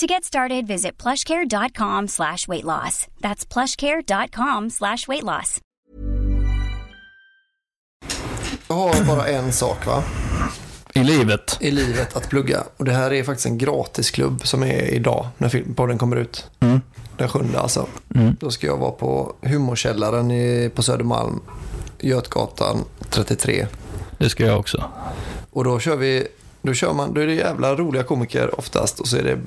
To get started, visit plushcare.com slash weight loss. That's plushcare.com slash weight loss. Jag har bara en sak va? I livet. i livet att plugga. Och det här är faktiskt en gratisklubb som är idag när film- podden kommer ut. Mm. Den sjunde alltså. Mm. Då ska jag vara på Humorkällaren i, på Södermalm, Götgatan 33. Det ska jag också. Och då kör vi, då kör man, då är det jävla roliga komiker oftast. Och så är det,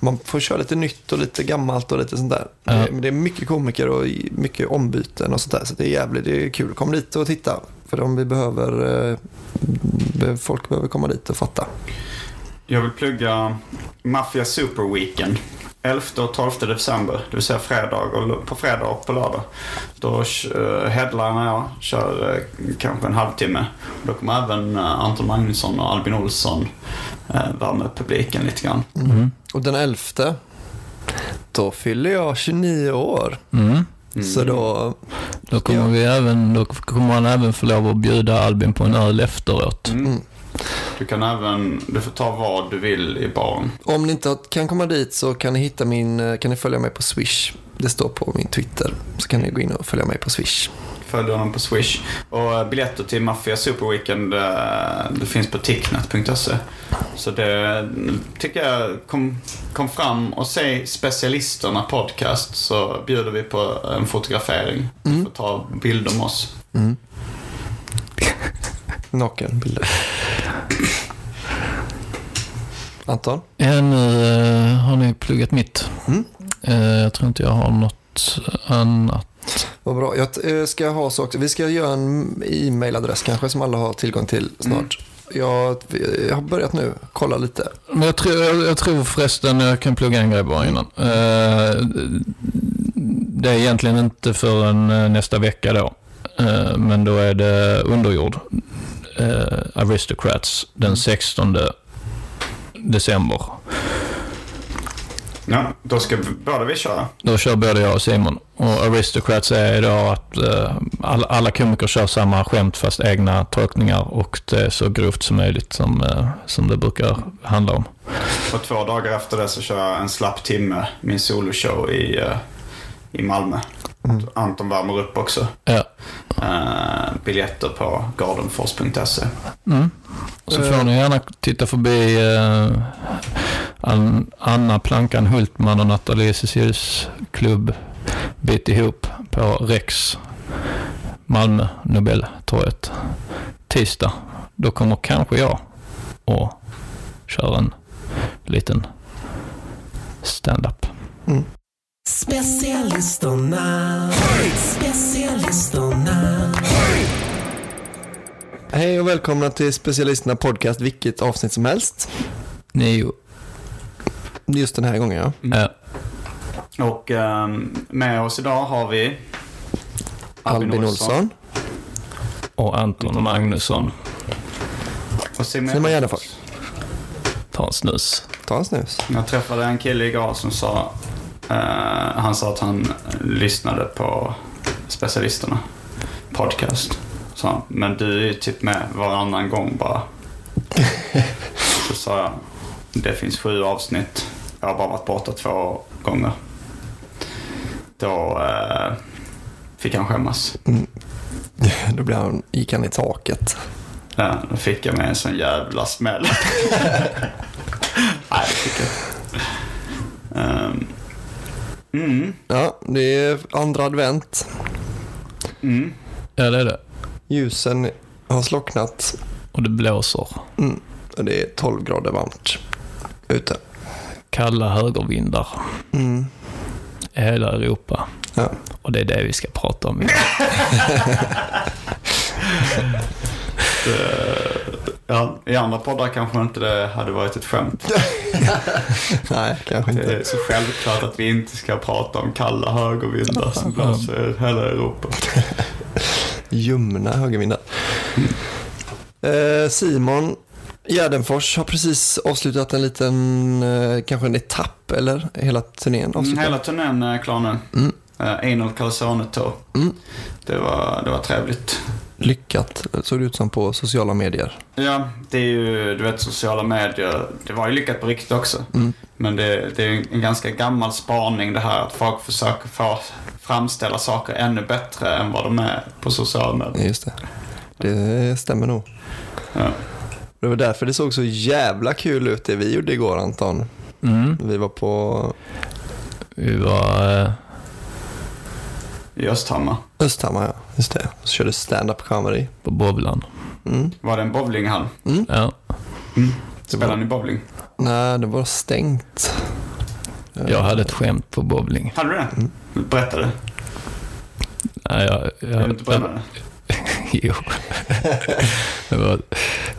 man får köra lite nytt och lite gammalt och lite sånt där. Ja. Det, men det är mycket komiker och mycket ombyten och sånt där. Så det är jävligt, det är kul. Kom dit och titta. För om vi behöver, eh, folk behöver komma dit och fatta. Jag vill plugga Mafia Super Weekend. 11 och 12 december, det vill säga fredag och, på fredag och på lördag. Då uh, headlinar jag, kör eh, kanske en halvtimme. Då kommer även eh, Anton Magnusson och Albin Olsson värma upp publiken lite grann. Mm. Och den elfte, då fyller jag 29 år. Mm. Så då, Då kommer, vi även, då kommer man även få lov att bjuda Albin på en öl efteråt. Mm. Du kan även, du får ta vad du vill i baren. om ni inte kan komma dit så kan ni hitta min, eh, kan ni följa mig på Swish. Det står på min Twitter. Så kan ni gå in och följa mig på Swish. Följ honom på Swish. Och eh, biljetter till Mafia Super Weekend eh, det finns på ticknet.se. Så det tycker jag, kom, kom fram och se specialisterna podcast så bjuder vi på en fotografering. Du får ta bilder med oss. Nakenbilder. Anton? Ja, nu eh, har ni pluggat mitt. Mm. Eh, jag tror inte jag har något annat. Vad bra. Jag eh, ska ha så också. Vi ska göra en e-mailadress kanske som alla har tillgång till snart. Jag, jag har börjat nu. Kolla lite. Men jag tror, jag, jag tror förresten, jag kan plugga en grej bara innan. Eh, det är egentligen inte förrän nästa vecka då. Eh, men då är det underjord. Eh, Aristocrats den 16 december. Ja, då ska båda vi köra. Då kör både jag och Simon. Och Aristocrats är idag att eh, alla, alla komiker kör samma skämt fast egna tolkningar och det är så grovt som möjligt som, eh, som det brukar handla om. Och två dagar efter det så kör jag en slapp timme, min soloshow i, eh, i Malmö. Anton värmer upp också. Ja. Eh, biljetter på gardenfors.se. Mm. Och så får ni gärna titta förbi An- Anna Plankan Hultman och Nathalie Cecilius klubb Bit ihop på Rex Malmö Nobeltorget tisdag. Då kommer kanske jag och köra en liten stand-up. Specialisterna, specialisterna. Hej och välkomna till Specialisterna Podcast, vilket avsnitt som helst. Nio. Just den här gången ja. Ja. Och ehm, med oss idag har vi Albin Olsson. Och Anton Magnusson. och Simon Gärdenfors. Ta en snus. Ta en snus. Jag träffade en kille igår som sa, han sa att han lyssnade på specialisterna podcast. Så men du är ju typ med varannan gång bara. Så sa jag, det finns sju avsnitt. Jag har bara varit borta två gånger. Då eh, fick han skämmas. Då blev han, gick han i taket. Ja, då fick jag mig en sån jävla smäll. Nej, det fick jag inte. Mm. Ja, det är andra advent. Mm. Ja, det är det. Ljusen har slocknat Och det blåser. mm. och det är 12 grader varmt ute. Kalla högervindar Mm. i hela Europa. Ja. Och det är det vi ska prata om idag. Ja, I andra poddar kanske inte det hade varit ett skämt. Nej, kanske Det inte. är så självklart att vi inte ska prata om kalla högervindar som blåser i hela Europa. Ljumna högervindar. Eh, Simon Gärdenfors har precis avslutat en liten, eh, kanske en etapp eller hela turnén Mm, avslutad. hela turnén är klar nu. Mm. Uh, Anal Calzone Tour. Mm. Det, var, det var trevligt. Lyckat såg det ut som på sociala medier. Ja, det är ju, du vet, sociala medier. Det var ju lyckat på riktigt också. Mm. Men det, det är ju en ganska gammal spaning det här att folk försöker få framställa saker ännu bättre än vad de är på sociala medier. Just det. Det stämmer nog. Ja. Det var därför det såg så jävla kul ut det vi gjorde igår Anton. Mm. Vi var på Vi var... I Östhammar. Östhammar, ja. Just det. Så körde stand-up comedy. på Bobblan. Mm. Var det en bowlinghall? Ja. Spelade ni bowling? Nej, det var stängt. Jag hade ett skämt på bowling. Hade du det? Berätta det. Nej, jag, Vill du jag, inte med det? jo. Det var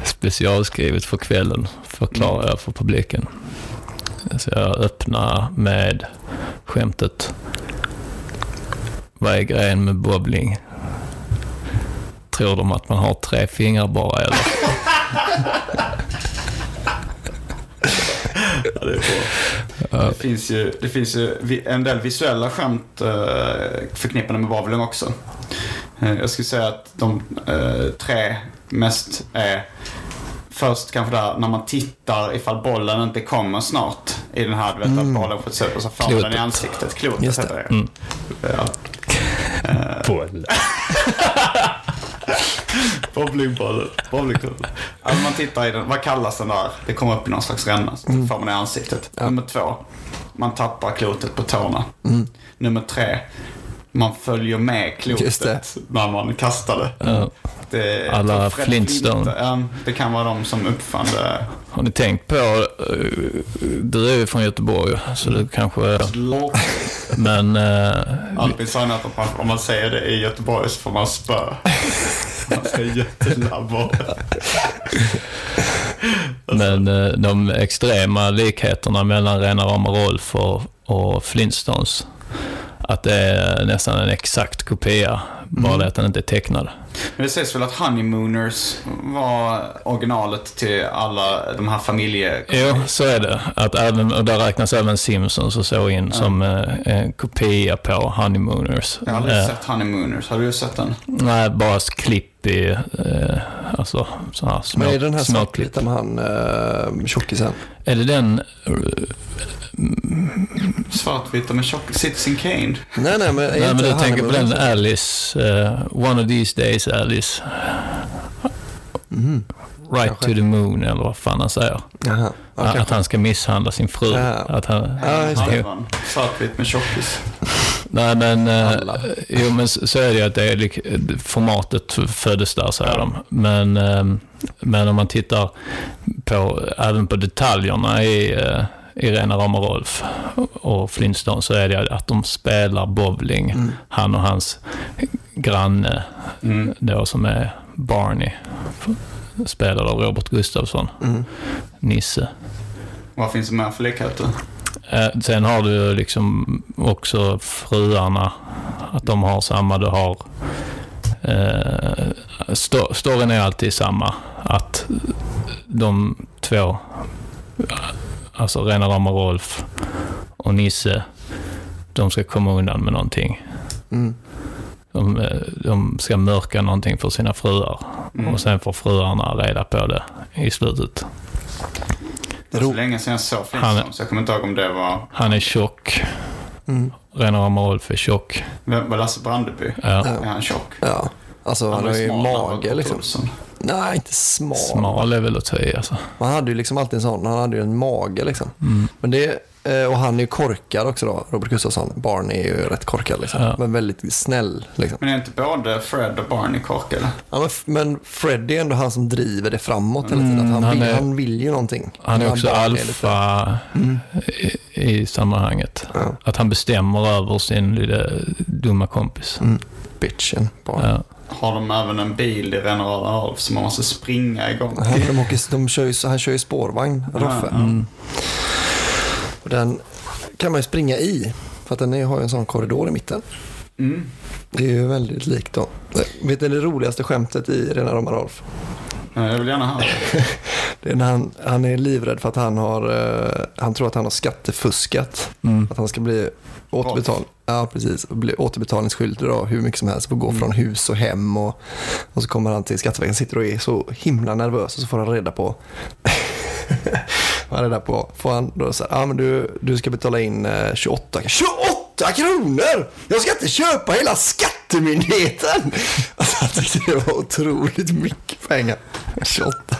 specialskrivet för kvällen, förklarar jag för publiken. Så jag öppnar med skämtet. Vad är grejen med bowling? Tror de att man har tre fingrar bara eller? Ja, det. Det finns ju, det finns ju en del visuella skämt eh, förknippade med bowling också. Eh, jag skulle säga att de eh, tre mest är Först kanske där när man tittar ifall bollen inte kommer snart. I den här, du vet att bollen skjuts upp och så får den i ansiktet. Klotet Just det. Mm. Ja. Boll. Bowlingbollen. Bowlingklubben. Alltså man tittar i den, vad kallas den där? Det kommer upp i någon slags ränna. Så får man i ansiktet. Nummer två. Man tappar klotet på tårna. Nummer tre. Man följer med klotet när man kastar det. Ja. det Alla Flintstone. Flint, det kan vara de som uppfann det. Har ni tänkt på, eh, du är ju från Göteborg så du kanske, men eh, Albin sa att om man, om man säger det i Göteborg så får man spö. Man säger jättelabbor. Men eh, de extrema likheterna mellan Rena Rama Rolf och, och Flintstones, att det är nästan en exakt kopia, bara det att den inte är tecknad. Men det sägs väl att Honeymooners var originalet till alla de här familje... Jo, så är det. Att även, och där räknas även Simpsons och så in som eh, en kopia på Honeymooners. Jag har aldrig Eh, sett Honeymooners. Har du sett den? Nej, bara klipp i, eh, alltså sådana här små, Men är det den här svartvita med han uh, tjockisen? Är det den, eh, Svartvita med tjock... Citizen Kane. Nej, nej, men nej men du han tänker på den? Alice, eh, One of these days Alice. Mhm. Right Kanske. to the moon eller vad fan han säger. Jaha. Ja, att han ska misshandla sin fru. Ja. Att han, Ja, just det. Halvan. Svartvit med tjockis. Nej men, eh, Alla. jo, men så är det ju att det är, lik- formatet föddes där säger de. Men, eh, men om man tittar på, även på detaljerna i, eh, i Rena Rama Rolf och Flintstone så är det att de spelar bowling, han och hans granne Mm. då som är Barney, spelad av Robert Gustafsson, Mm. Nisse. Vad finns det mer för likheter? Eh, sen har du liksom också fruarna, att de har samma. Du har... Eh, sto- storyn är alltid samma. Att de två, alltså Rena Rama Rolf och Nisse, de ska komma undan med någonting. Mm. De, de ska mörka någonting för sina fruar. Mm. Och sen får fruarna reda på det i slutet. Det var så länge sedan jag såg Han- Flintstones. Jag kommer inte ihåg om det var... Han är tjock. Mm. Rena Rama Rolf är tjock. Vem var Lasse Brandeby? Ja. Är han tjock? Ja, alltså han, var har ju han mage liksom. pulsen. Nej, inte smal. Smal är väl att ta i alltså. Man hade ju liksom alltid en sån, han hade ju en mage liksom. Mm. Men det, Eh, Och han är ju korkad också då, Robert Gustafsson. Barney är ju rätt korkad liksom. Ja. Men väldigt snäll liksom. Men är inte både Fred och Barney korkade? Ja, men, men Fred är ändå han som driver det framåt hela tiden. Att han, han vill, är- han vill ju någonting. Han är också Barney lite- alfa i, i sammanhanget. Ja. Att han bestämmer över sin lilla dumma kompis. Mm. Bitchen. Barney. Ja. Har de även en bil i Rena röda hav som man måste springa igång? Han, de åker, de kör ju, han kör ju spårvagn, Roffe. Ja, Och den kan man ju springa i. För att den är, har ju en sån korridor i mitten. Mm. Det är ju väldigt likt då. Vet du det roligaste skämtet i Rena rama Rolf? Ja, Jag vill gärna höra. Det är när han, han är livrädd för att han har, eh, han tror att han har skattefuskat. Mm. Att han ska bli återbetal ja, precis, och bli återbetalningsskyldig då, hur mycket som helst. Får gå från hus och hem och, och så kommer han till Skatteverket, sitter och är så himla nervös och så får han reda på han reda på, får han då så här, ja men du, du ska betala in eh, 28 28 kronor! Jag ska inte köpa hela skattemyndigheten! Alltså han tyckte det var otroligt mycket pengar. 28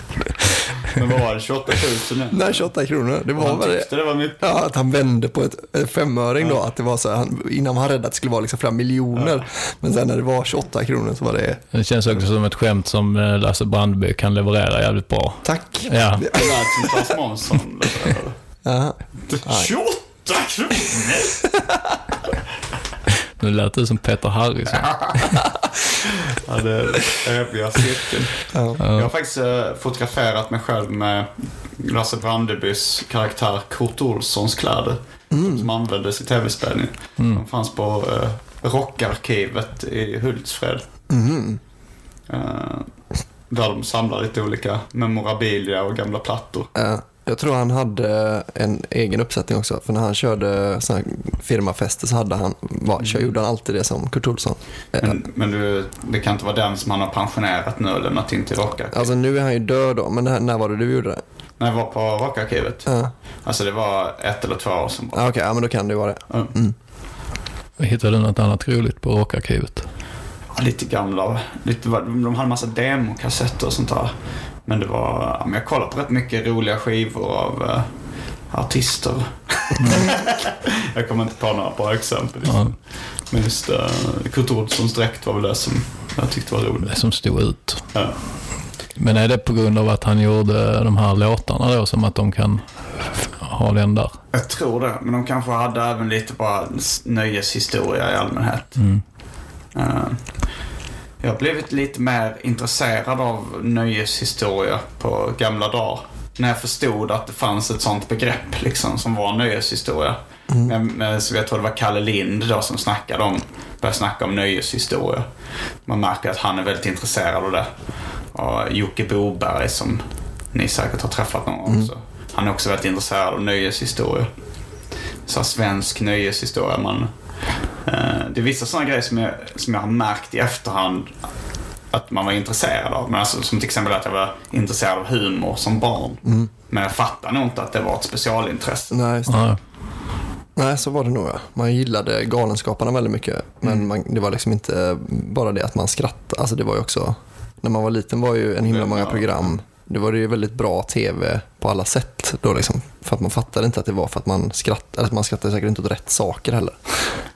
Men vad var det? 28 000 nu? Nej, 28 kronor. Det var Han väl det. tyckte det var mycket. Ja, att han vände på ett, femöring då. Att det var så här, han, innan han räddade att det skulle vara liksom flera miljoner. Men sen när det var 28 kronor så var det, Det känns också som ett skämt som eh, Lasse Brandby kan leverera jävligt bra. tack. Ja. Det lät som Claes Månsson. Ja. 28 kronor! Nu lät det som Peter Harrison. Ja, det är eviga cirkeln. Ja. Jag har faktiskt eh, fotograferat mig själv med Lasse Brandebys karaktär Kurt Olssons kläder. Som användes i tv-spelningen. De fanns på eh, Rockarkivet i Hultsfred. Mhm. Eh, där de samlar lite olika memorabilia och gamla plattor. Ja. Jag tror han hade en egen uppsättning också. För när han körde såna här firmafester så hade han, var, kör, gjorde han alltid det som Kurt Olsson. Men, men du, det kan inte vara den som han har pensionerat nu och lämnat in till Rockarkivet. Alltså nu är han ju död då, men här, när var det du gjorde det? När jag var på Rockarkivet. Ja, Alltså det var ett eller två år sedan bara. ah, okej, ja, men då kan det ju vara det. Ja. Hittade du något annat roligt på Rockarkivet? Ja, lite gamla. Lite, de hade en massa demokassetter och sånt där. Men det var, jag kollade på rätt mycket roliga skivor av eh, artister. jag kommer inte på några bra exempel. Ja, Men just uh, Kurt Olssons dräkt var väl det som jag tyckte var roligt. det som stod ut. Ja. Men är det på grund av att han gjorde de här låtarna då som att de kan ha den där? Jag tror det. Men de kanske hade även lite bara nöjeshistoria i allmänhet. Mm. Eh, jag har blivit lite mer intresserad av nöjeshistoria på gamla dagar. När jag förstod att det fanns ett sånt begrepp liksom, som var nöjeshistoria. Men, men, så jag tror det var Kalle Lind då som snackade om, började snacka om nöjeshistoria. Man märker att han är väldigt intresserad av det. Och Jocke Boberg som ni säkert har träffat någon gång också. Han är också väldigt intresserad av nöjeshistoria. Så svensk nöjeshistoria. Man, det är vissa sådana grejer som jag, som jag har märkt i efterhand att man var intresserad av. Men alltså, som till exempel att jag var intresserad av humor som barn. Men jag fattar nog inte att det var ett specialintresse. Nej, just det. Ja, Nej, så var det nog ja. Man gillade Galenskaparna väldigt mycket. Men Mm. man, det var liksom inte bara det att man skrattade. Alltså det var ju också, när man var liten var ju en himla många program. Det var ju väldigt bra tv på alla sätt då liksom. För att man fattade inte att det var för att man skrattade, eller att man skrattade säkert inte åt rätt saker heller.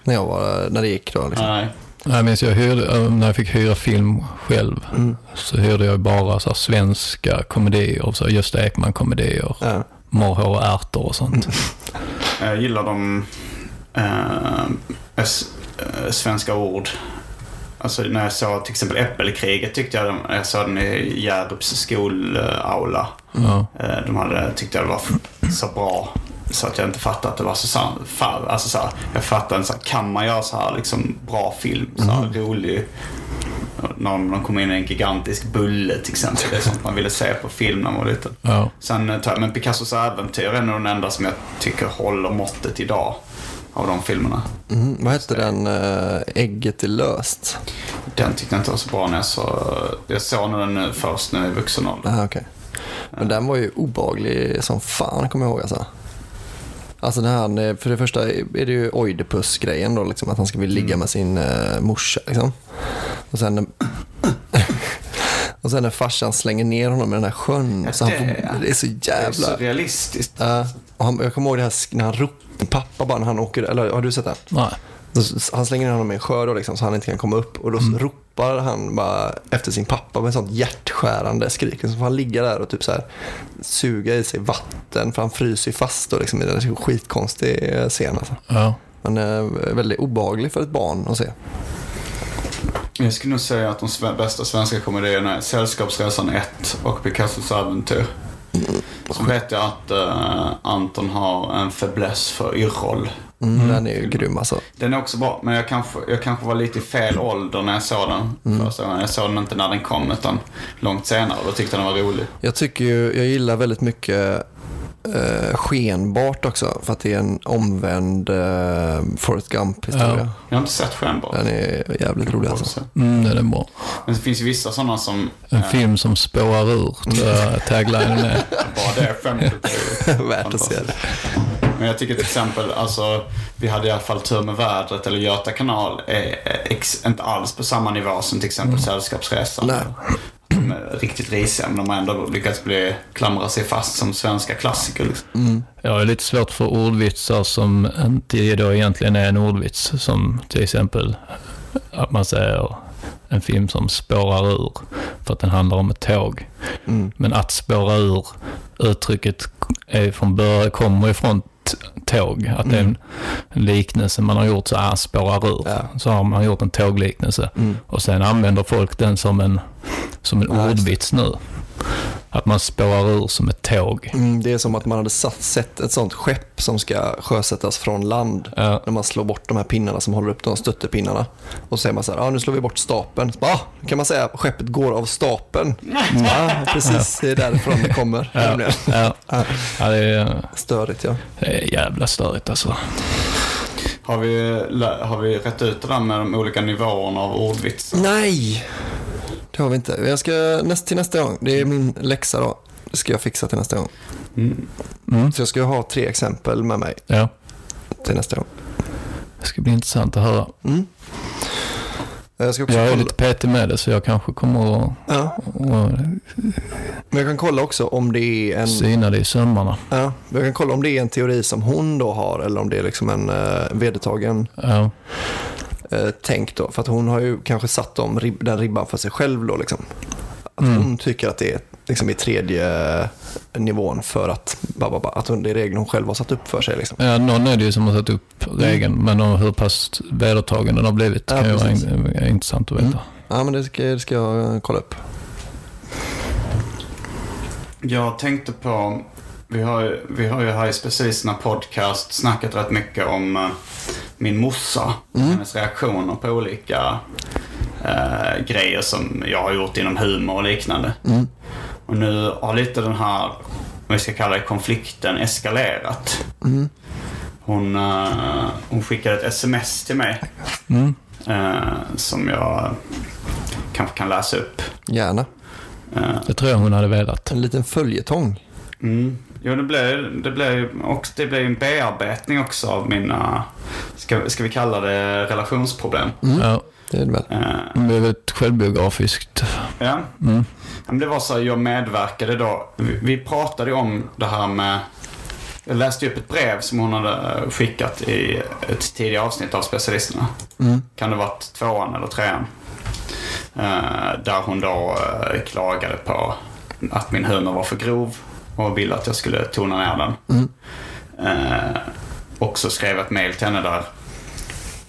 När jag var, när det gick då liksom. Nej. Jag minns jag hyrde, äh, när jag fick hyra film själv så hyrde jag bara så här svenska komedier, så här Gösta Ekman-komedier, Ja. Morrhår och ärtor och sånt. Jag gillar de eh, s- eh, svenska ord. Alltså när jag såg till exempel Äppelkriget tyckte jag, jag såg den i Hjärups skolaula. Eh, de hade, tyckte jag det var så bra. Så att jag inte fattade att det var så sant. Alltså så här, jag fattade inte kan man göra så här liksom bra film? Så här, rolig. När de kommer in i en gigantisk bulle till exempel. Det är sånt man ville se på film när man var liten. Ja. Sen eh, men Picassos äventyr är nog den enda som jag tycker håller måttet idag. Av de filmerna. Mm, vad hette den? eh, Ägget är löst. Den tyckte jag inte var så bra när jag såg. Jag såg den nu först nu i vuxen ålder. Ah, okej. Men den var ju obaglig som fan, kommer jag ihåg alltså. Alltså den här, för det första är det ju Oidipus-grejen då, liksom, att han ska vilja ligga med sin uh, morsa. Liksom. Och sen när, och sen när farsan slänger ner honom i den här sjön. Ja, så han det- får, det är så Det är jävla... så realistiskt. Ja, Och han, jag kommer ihåg det här när han ropar, pappa bara när han åker, eller har du sett det? Nej. Han slänger in honom i en sjö då liksom, så han inte kan komma upp. Och då ropar han bara efter sin pappa med sånt hjärtskärande skrik. Så får han ligga där och typ så här suga i sig vatten för han fryser ju fast då liksom i en skitkonstig scen. Alltså. Ja. Men eh, väldigt obehaglig för ett barn att se. Jag skulle nog säga att de sve- bästa svenska komedierna är Sällskapsresan 1 och Picassos äventyr. Så vet jag att eh, Anton har en fäbless för Yrrol. Mm, Den är ju grym alltså. Den är också bra, men jag kanske, jag kanske var lite i fel ålder när jag såg den första gången. Jag såg den inte när den kom, utan långt senare. Då tyckte jag den var rolig. Jag tycker ju, jag gillar väldigt mycket eh, skenbart också. För att det är en omvänd eh, Forrest Gump-historia. Jag har inte sett Skenbart. Den är jävligt rolig alltså. Mm, den är bra. Men det finns ju vissa sådana som... En eh, film som spårar ur, tror jag taglinen är. Bara det skämtet är ju Värt att se det. Men jag tycker till exempel, alltså, vi hade i alla fall tur med vädret eller Göta kanal är ex, inte alls på samma nivå som till exempel Sällskapsresan. Nej. De är riktigt risiga, men de har ändå lyckats bli, klamra sig fast som svenska klassiker. Liksom. Jag har lite svårt för ordvitsar som inte då egentligen är en ordvits. Som till exempel att man säger en film som spårar ur för att den handlar om ett tåg. Mm. Men att spåra ur, uttrycket är från början, kommer ifrån tåg. Att det är en en liknelse man har gjort så här, spårar ur. Ja. Så har man gjort en tågliknelse. Mm. Och sen använder folk den som en, som en Ja, ordvits nu. Att man spårar ur som ett tåg. Mm, det är som att man hade satt, sett ett sånt skepp som ska sjösättas från land. Ja. När man slår bort de här pinnarna som håller upp de stöttepinnarna. Och så säger man så här, ja nu slår vi bort stapeln. Så bara, ah, nu kan man säga att skeppet går av stapeln. Ja, precis, det är därifrån det kommer. Ja, ja. ja det, är, Störigt ja. det är jävla störigt alltså. Har, vi, har vi rätt ut det där med de olika nivåerna av ordvits? Nej, det har vi inte. Jag ska näst, till nästa gång, det är min läxa då. Det ska jag fixa till nästa gång. Mm. Så jag ska ha tre exempel med mig Ja, till nästa gång. det ska bli intressant att höra. Mm. Jag Jag är kolla, lite petig med det så jag kanske kommer att, ja, men jag kan kolla också om det är en... syna det i sömmarna. Ja, jag kan kolla om det är en teori som hon då har eller om det är liksom en uh, vedertagen Ja, uh, tänk då. För att hon har ju kanske satt dem, rib- den ribban för sig själv då liksom. Att Mm. hon tycker att det är liksom i tredje eh, nivån för att, ba, ba, ba, att hon, det är regeln hon själv har satt upp för sig liksom. ja, någon är det ju som har satt upp regeln, men om hur pass vedertagen den har blivit Ja, kan ju vara är intressant att veta. Mm. Ja, men det ska, det ska jag eh, kolla upp. Jag tänkte på, vi har, ju- vi har ju här i Specialisterna podcast snackat rätt mycket om eh, min morsa. Hennes reaktioner på olika eh, grejer som jag har gjort inom humor och liknande. Och nu har lite den här, vad vi ska kalla det, konflikten eskalerat. Hon, eh, hon skickade ett sms till mig. Mm. eh, som jag kanske kan läsa upp. Gärna. Eh, Det tror jag hon hade velat. En liten följetong. Mm. Jo, det blev, det och det blev en bearbetning också av mina, ska, ska vi kalla det relationsproblem. Ja, Det är det väl. Eh, det är väldigt självbiografiskt. ja. Mm. Men det var så här, jag medverkade då. Vi, vi pratade om det här med, jag läste upp ett brev som hon hade skickat i ett tidigare avsnitt av Specialisterna. Kan det varit tvåan eller trean? Eh, där hon då eh, klagade på att min humor var för grov och ville att jag skulle tona ner den. Eh, också skrev ett mail till henne där.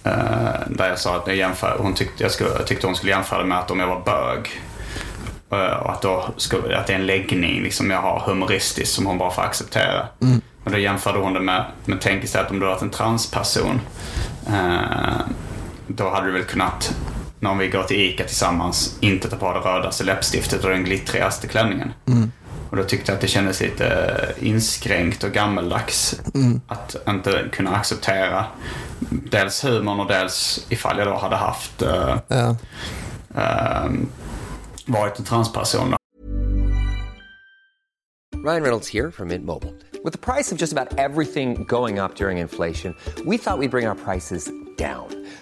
Eh, där jag sa att jag jämför, hon tyckte, jag skulle, jag tyckte hon skulle jämföra det med att om jag var bög. eh, och att, då skulle, att det är en läggning liksom jag har humoristiskt som hon bara får acceptera. Och då jämförde hon det med, med tänk istället om du varit en transperson. Eh, då hade du väl kunnat, när vi går till ICA tillsammans, inte ta på det rödaste läppstiftet och den glittrigaste klänningen. Och då tyckte jag att det kändes lite eh, inskränkt och gammeldags. Att inte kunna acceptera dels humorn och dels ifall jag då hade haft eh, Ja. eh, varit en transperson. Ryan Reynolds here from Mint Mobile. With the price of just about everything going up during inflation, we thought we'd bring our prices down.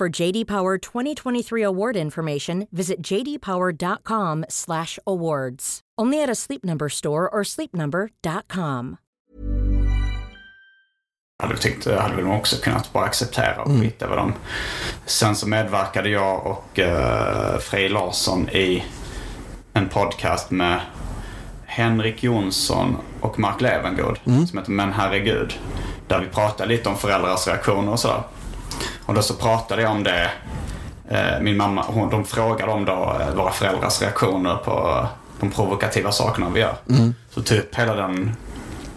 For JD Power 2023 award information, visit jdpower.com/awards. Only at a Sleep Number store or sleepnumber.com. hade tyckt hade väl också kunnat bara acceptera och skita över dem. Sen så medverkade jag och uh, Frej Larsson i en podcast med Henrik Jonsson och Mark Levengood som heter Men herregud. Där vi pratade lite om föräldrars reaktioner och sådär. Och då så pratade jag om det. Eh, min mamma, hon, de frågade om då eh, våra föräldrars reaktioner på de provokativa sakerna vi gör. Så typ hela den,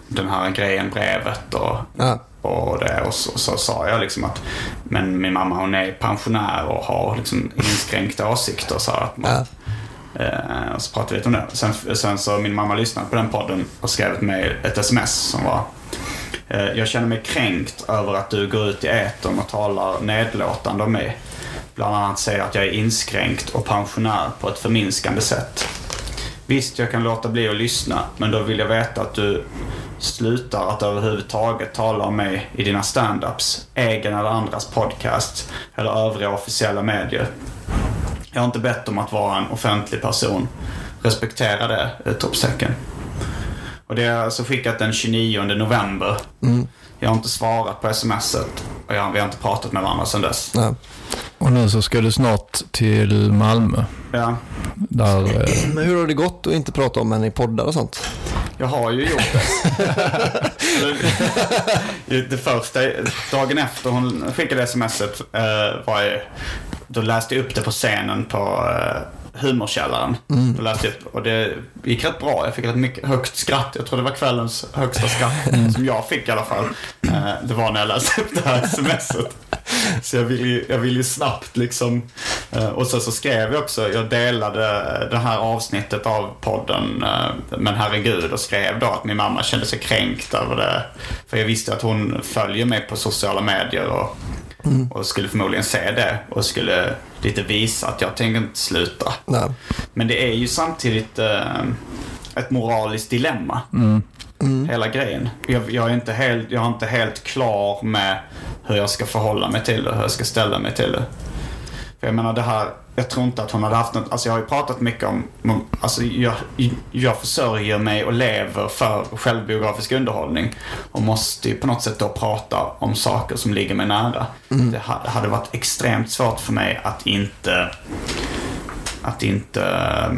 den här grejen, brevet och, Ja. och det. Och så, så sa jag liksom att men min mamma hon är pensionär och har liksom inskränkta åsikter. Så att man, Ja. Eh, och så pratade vi lite om det. Sen, sen så min mamma lyssnade på den podden och skrev ett, mail, ett sms som var eh, Jag känner mig kränkt över att du går ut i etern och talar nedlåtande om mig. Bland annat säger att jag är inskränkt och pensionär på ett förminskande sätt. Visst, jag kan låta bli att lyssna, men då vill jag veta att du slutar att överhuvudtaget tala om mig i dina stand-ups, egen eller andras podcast eller övriga officiella medier. Jag har inte bett om att vara en offentlig person. Respektera det! Utropstecken. Och det har jag alltså skickat den 29 november. Jag har inte svarat på smset och jag, vi har inte pratat med varandra sedan dess. Ja. Och nu så ska du snart till Malmö. Ja, Där, eh, Men hur har det gått att inte prata om henne i poddar och sånt? jag har ju gjort det. det första, dagen efter hon skickade smset eh, var jag, då läste jag upp det på scenen på eh, Humorkällaren. Då läste jag upp, och det gick rätt bra. Jag fick ett mycket högt skratt. Jag tror det var kvällens högsta skratt som jag fick i alla fall. Eh, det var när jag läste upp det här smset. Så jag ville ju, jag ville ju snabbt liksom. eh, Och så, så skrev jag också, jag delade det här avsnittet av podden Men herregud och skrev då att min mamma kände sig kränkt över det. För jag visste att hon följer mig på sociala medier och, och skulle förmodligen se det. Och skulle lite visa att jag tänker inte sluta. Nej. Men det är ju samtidigt eh, ett moraliskt dilemma. Hela grejen. Jag, jag, är inte helt, jag är inte helt klar med hur jag ska förhålla mig till det. Hur jag ska ställa mig till det. För jag menar det här, jag tror inte att hon hade haft något, alltså jag har ju pratat mycket om, alltså jag, jag försörjer mig och lever för självbiografisk underhållning. Och måste ju på något sätt då prata om saker som ligger mig nära. Det ha- hade varit extremt svårt för mig att inte, att inte eh,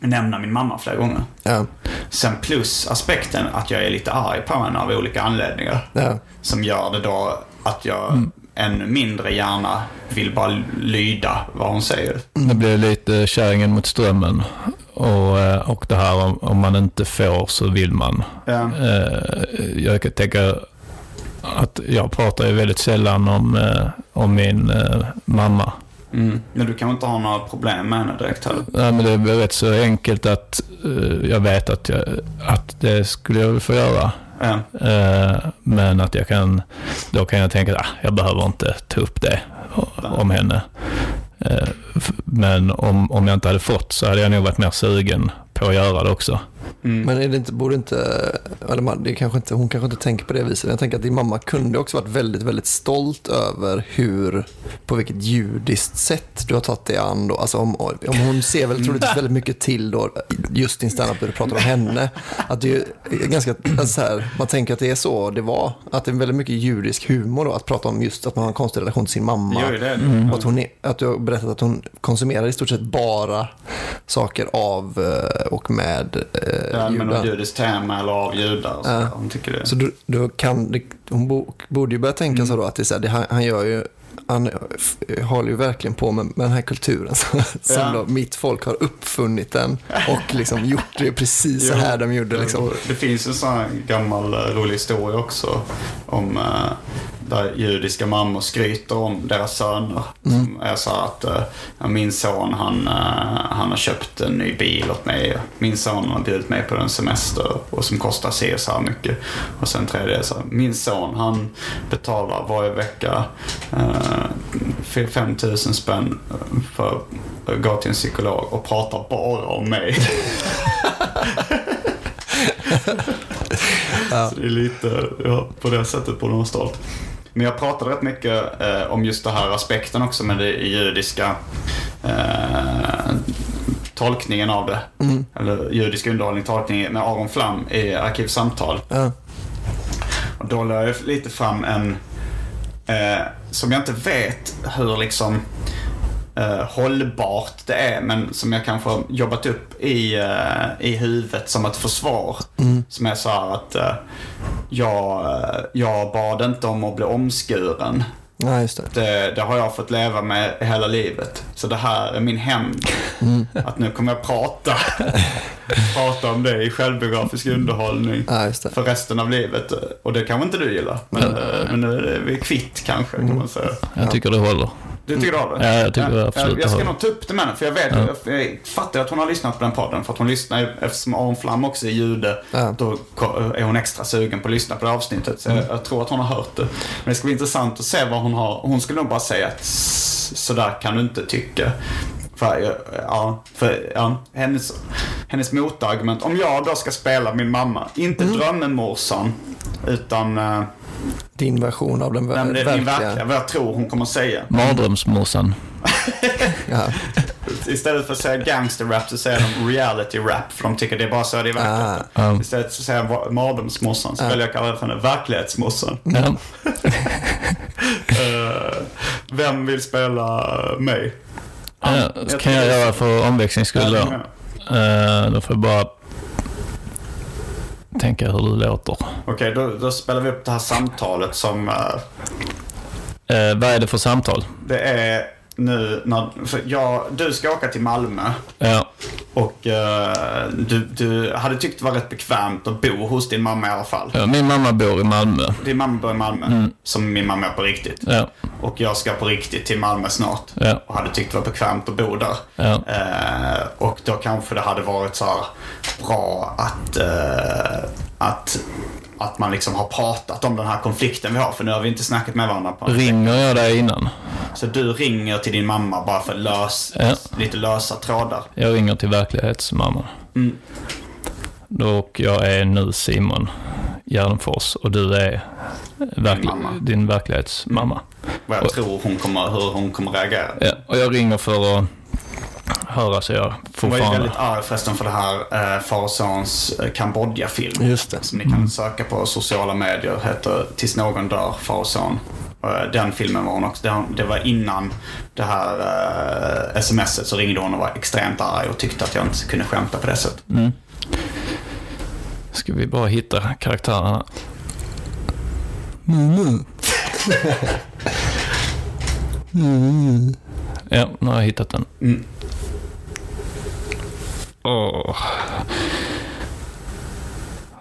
nämna min mamma flera gånger. Ja. Sen plus aspekten att jag är lite arg på henne av olika anledningar. Ja. Som gör det då att jag ännu mindre gärna vill bara lyda vad hon säger. det blir lite kärringen mot strömmen. Och, eh, och det här om, om man inte får så vill man. Ja. Eh, Jag kan tänka att jag pratar ju väldigt sällan om, eh, om min mamma. Mm. Men du kan inte ha några problem med henne direkt heller. Nej, men det är rätt så enkelt att jag vet att, jag, att det skulle jag få göra. Eh, men att jag kan, då kan jag tänka att ah, jag behöver inte ta upp det om henne. Eh, men om, om jag inte hade fått så hade jag nog varit mer sugen på att göra det också. Men är det inte, borde inte, eller man, det kanske inte, hon kanske inte tänker på det viset. Jag tänker att din mamma kunde också varit väldigt, väldigt stolt över hur, på vilket judiskt sätt du har tagit dig an. Då. Alltså om, om hon ser väl troligtvis väldigt mycket till då, just din standup när du pratar om henne. Att det är ganska, alltså så här, man tänker att det är så det var. Att det är väldigt mycket judisk humor då, att prata om just att man har en konstig relation till sin mamma. Jo, det. Mm. Och att, hon är, att du har berättat att hon konsumerar i stort sett bara saker av eh, och med eh, Ja, judar. något judiskt tema eller av judar. Så Ja. Hon tycker det. Så du, du kan, det, hon bo, borde ju börja tänka Mm. så då att det är så här, det, han, han gör ju han f- håller ju verkligen på med, med den här kulturen som, Ja. då mitt folk har uppfunnit den och liksom gjort det precis så här de gjorde. Liksom. Det finns en sån här gammal eh, rolig historia också. Om eh, där judiska mammor skryter om deras söner. Som är så att eh, ja, min son han, eh, han har köpt en ny bil åt mig. Min son har bjudit mig på en semester och som kostar si och så här mycket. Och sen tredje är så här, min son han betalar varje vecka eh, 5 000 spänn för att gå till en psykolog och pratar bara om mig. Så det är lite, ja, på det sättet borde man vara stolt. Men jag pratade rätt mycket eh, om just den här aspekten också med det judiska eh, tolkningen av det. Eller judisk underhållning, tolkning med Aron Flam i Arkivsamtal. Ja. Och då la jag lite fram en, eh, som jag inte vet hur liksom eh, hållbart det är, men som jag kanske har jobbat upp i, eh, i huvudet som ett försvar. Som är så här att eh, jag, eh, jag bad inte om att bli omskuren. Ja, just det. Det, det har jag fått leva med hela livet. Så det här är min hämnd. Att nu kommer jag prata, prata om det i självbiografisk underhållning Ja, just det. för resten av livet. Och det kanske inte du gillar. Men, eh, men nu är vi kvitt kanske, kan man säga. Jag tycker det håller. Du tycker om det? Ja, jag tycker absolut Jag, jag ska nog ta upp det med henne, för jag vet, jag fattar att hon har lyssnat på den podden. För att hon lyssnar eftersom Aron Flam också är jude, Ja. då är hon extra sugen på att lyssna på det avsnittet. Så jag, jag tror att hon har hört det. Men det ska bli intressant att se vad hon har. Hon skulle nog bara säga att "S- sådär kan du inte tycka. För, ja, för ja, hennes, hennes motargument, om jag då ska spela min mamma, inte drömmemorsan, utan eh, Din version av den ver- nej, verkliga. verkliga, vad jag tror hon kommer säga. Mardrömsmorsan. Ja. Istället för att säga gangster-rap så säger de reality-rap. För de tycker det är bara så det är i verkligheten. Ah. Istället så säger jag mardrömsmorsan. Så väljer jag att kalla det för en verklighetsmorsan. Ja. Eh, vem vill spela mig? Ja, så kan jag göra för omväxlings skull då. Eh, då får jag bara tänka hur det låter. Okej, då, då spelar vi upp det här samtalet som... eh, Eh, vad är det för samtal? det är nu när... Jag, du ska åka till Malmö. Ja, Och eh, du, du hade tyckt det var rätt bekvämt att bo hos din mamma i alla fall. ja, min mamma bor i Malmö. Din mamma bor i Malmö. Som min mamma är på riktigt. Ja, Och jag ska på riktigt till Malmö snart. Ja. Och hade tyckt det var bekvämt att bo där. Ja. Eh, och då kanske det hade varit så här bra att, eh, att, att man liksom har pratat om den här konflikten vi har. För nu har vi inte snackat med varandra på ringer jag dig innan? Så du ringer till din mamma bara för lös, Ja. lite lösa trådar. Jag ringer till verklighetsmamman. Mm. Och jag är nu Simon Gärdenfors och du är verkl- mamma. din verklighetsmamma. Vad jag Och- tror hon kommer, hur hon kommer reagera. Ja, och jag ringer för att höra så jag Hon var ju fortfarande... väldigt arg förresten för det här eh, far och sons eh, Kambodja-film. Just det. Som ni kan söka på sociala medier. Heter Tills någon dör, far och son. Eh, Den filmen var hon också. Det var innan det här eh, smset så ringde hon och var extremt arg och tyckte att jag inte kunde skämta på det sättet. Ska vi bara hitta karaktärerna? Ja, nu har jag hittat den. Mm. Åh.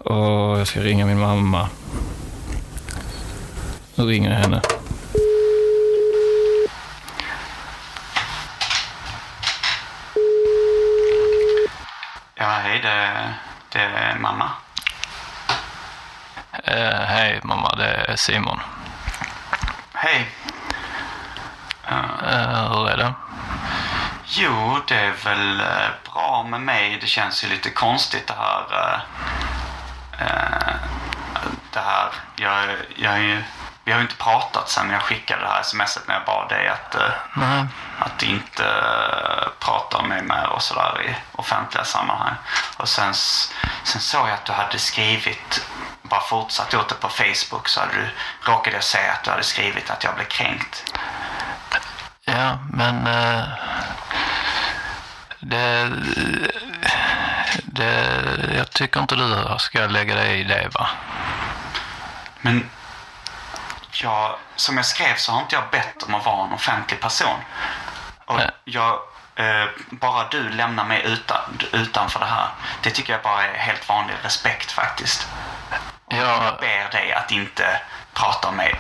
Åh, jag ska ringa min mamma. Nu ringer jag henne. Ja, hej det, det är mamma. Eh, hej mamma, det är Simon. Hej. Eh, hur är det? Jo, det är väl eh, bra med mig. Det känns ju lite konstigt det här. eh, eh, det här. Jag, jag är ju, vi har ju inte pratat sen jag skickade det här smset när jag bad dig att, Nej. att inte prata om mig mer och sådär i offentliga sammanhang. Och sen, sen såg jag att du hade skrivit, bara fortsatt gjort det på Facebook, så hade du, råkade jag se att du hade skrivit att jag blev kränkt. Ja, men eh, det, det, jag tycker inte du ska lägga dig i det va? Men jag, som jag skrev så har inte jag bett om att vara en offentlig person. Och Nej. jag, eh, bara du lämnar mig utan, utanför det här. Det tycker jag bara är helt vanlig respekt faktiskt. Jag, Jag ber dig att inte prata om mig.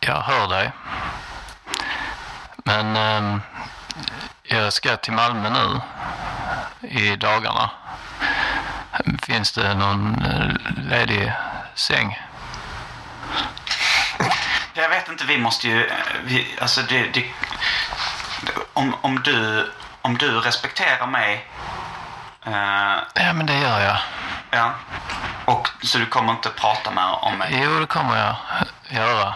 jag hör dig. Men eh, jag ska till Malmö nu i dagarna. Finns det någon eh, ledig säng? Jag vet inte, vi måste ju... Eh, vi, alltså det, det, om, om, du, om du respekterar mig... Eh, Ja, men det gör jag. ja. Och, så du kommer inte prata mer om mig? Jo, det kommer jag göra.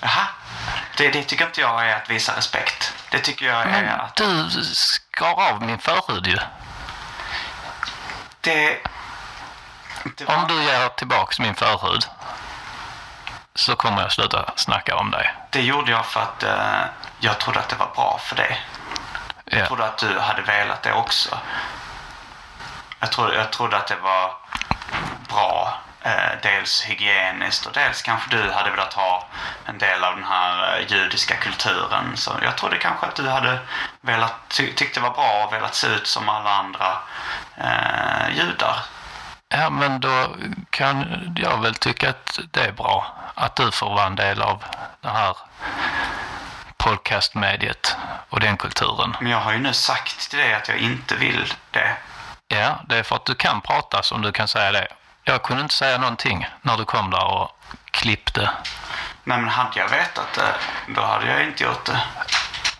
Jaha. Det, det tycker inte jag är att visa respekt. Det tycker jag är Men att... du skar av min förhud ju. Det... det var, Om du ger tillbaks min förhud så kommer jag sluta snacka om dig. Det gjorde jag för att eh, jag trodde att det var bra för dig. Jag Ja. trodde att du hade velat det också. Jag trodde, jag trodde att det var bra. Eh, dels hygieniskt och dels kanske du hade velat ha en del av den här eh, judiska kulturen. Så jag trodde kanske att du hade velat, ty- tyckte var bra och velat se ut som alla andra eh, judar. ja, men då kan jag väl tycka att det är bra att du får vara en del av det här podcastmediet och den kulturen. Men jag har ju nu sagt till dig att jag inte vill det. Ja, det är för att du kan prata som du kan säga det. Jag kunde inte säga någonting när du kom där och klippte. Nej men hade jag vetat det, då hade jag inte gjort det.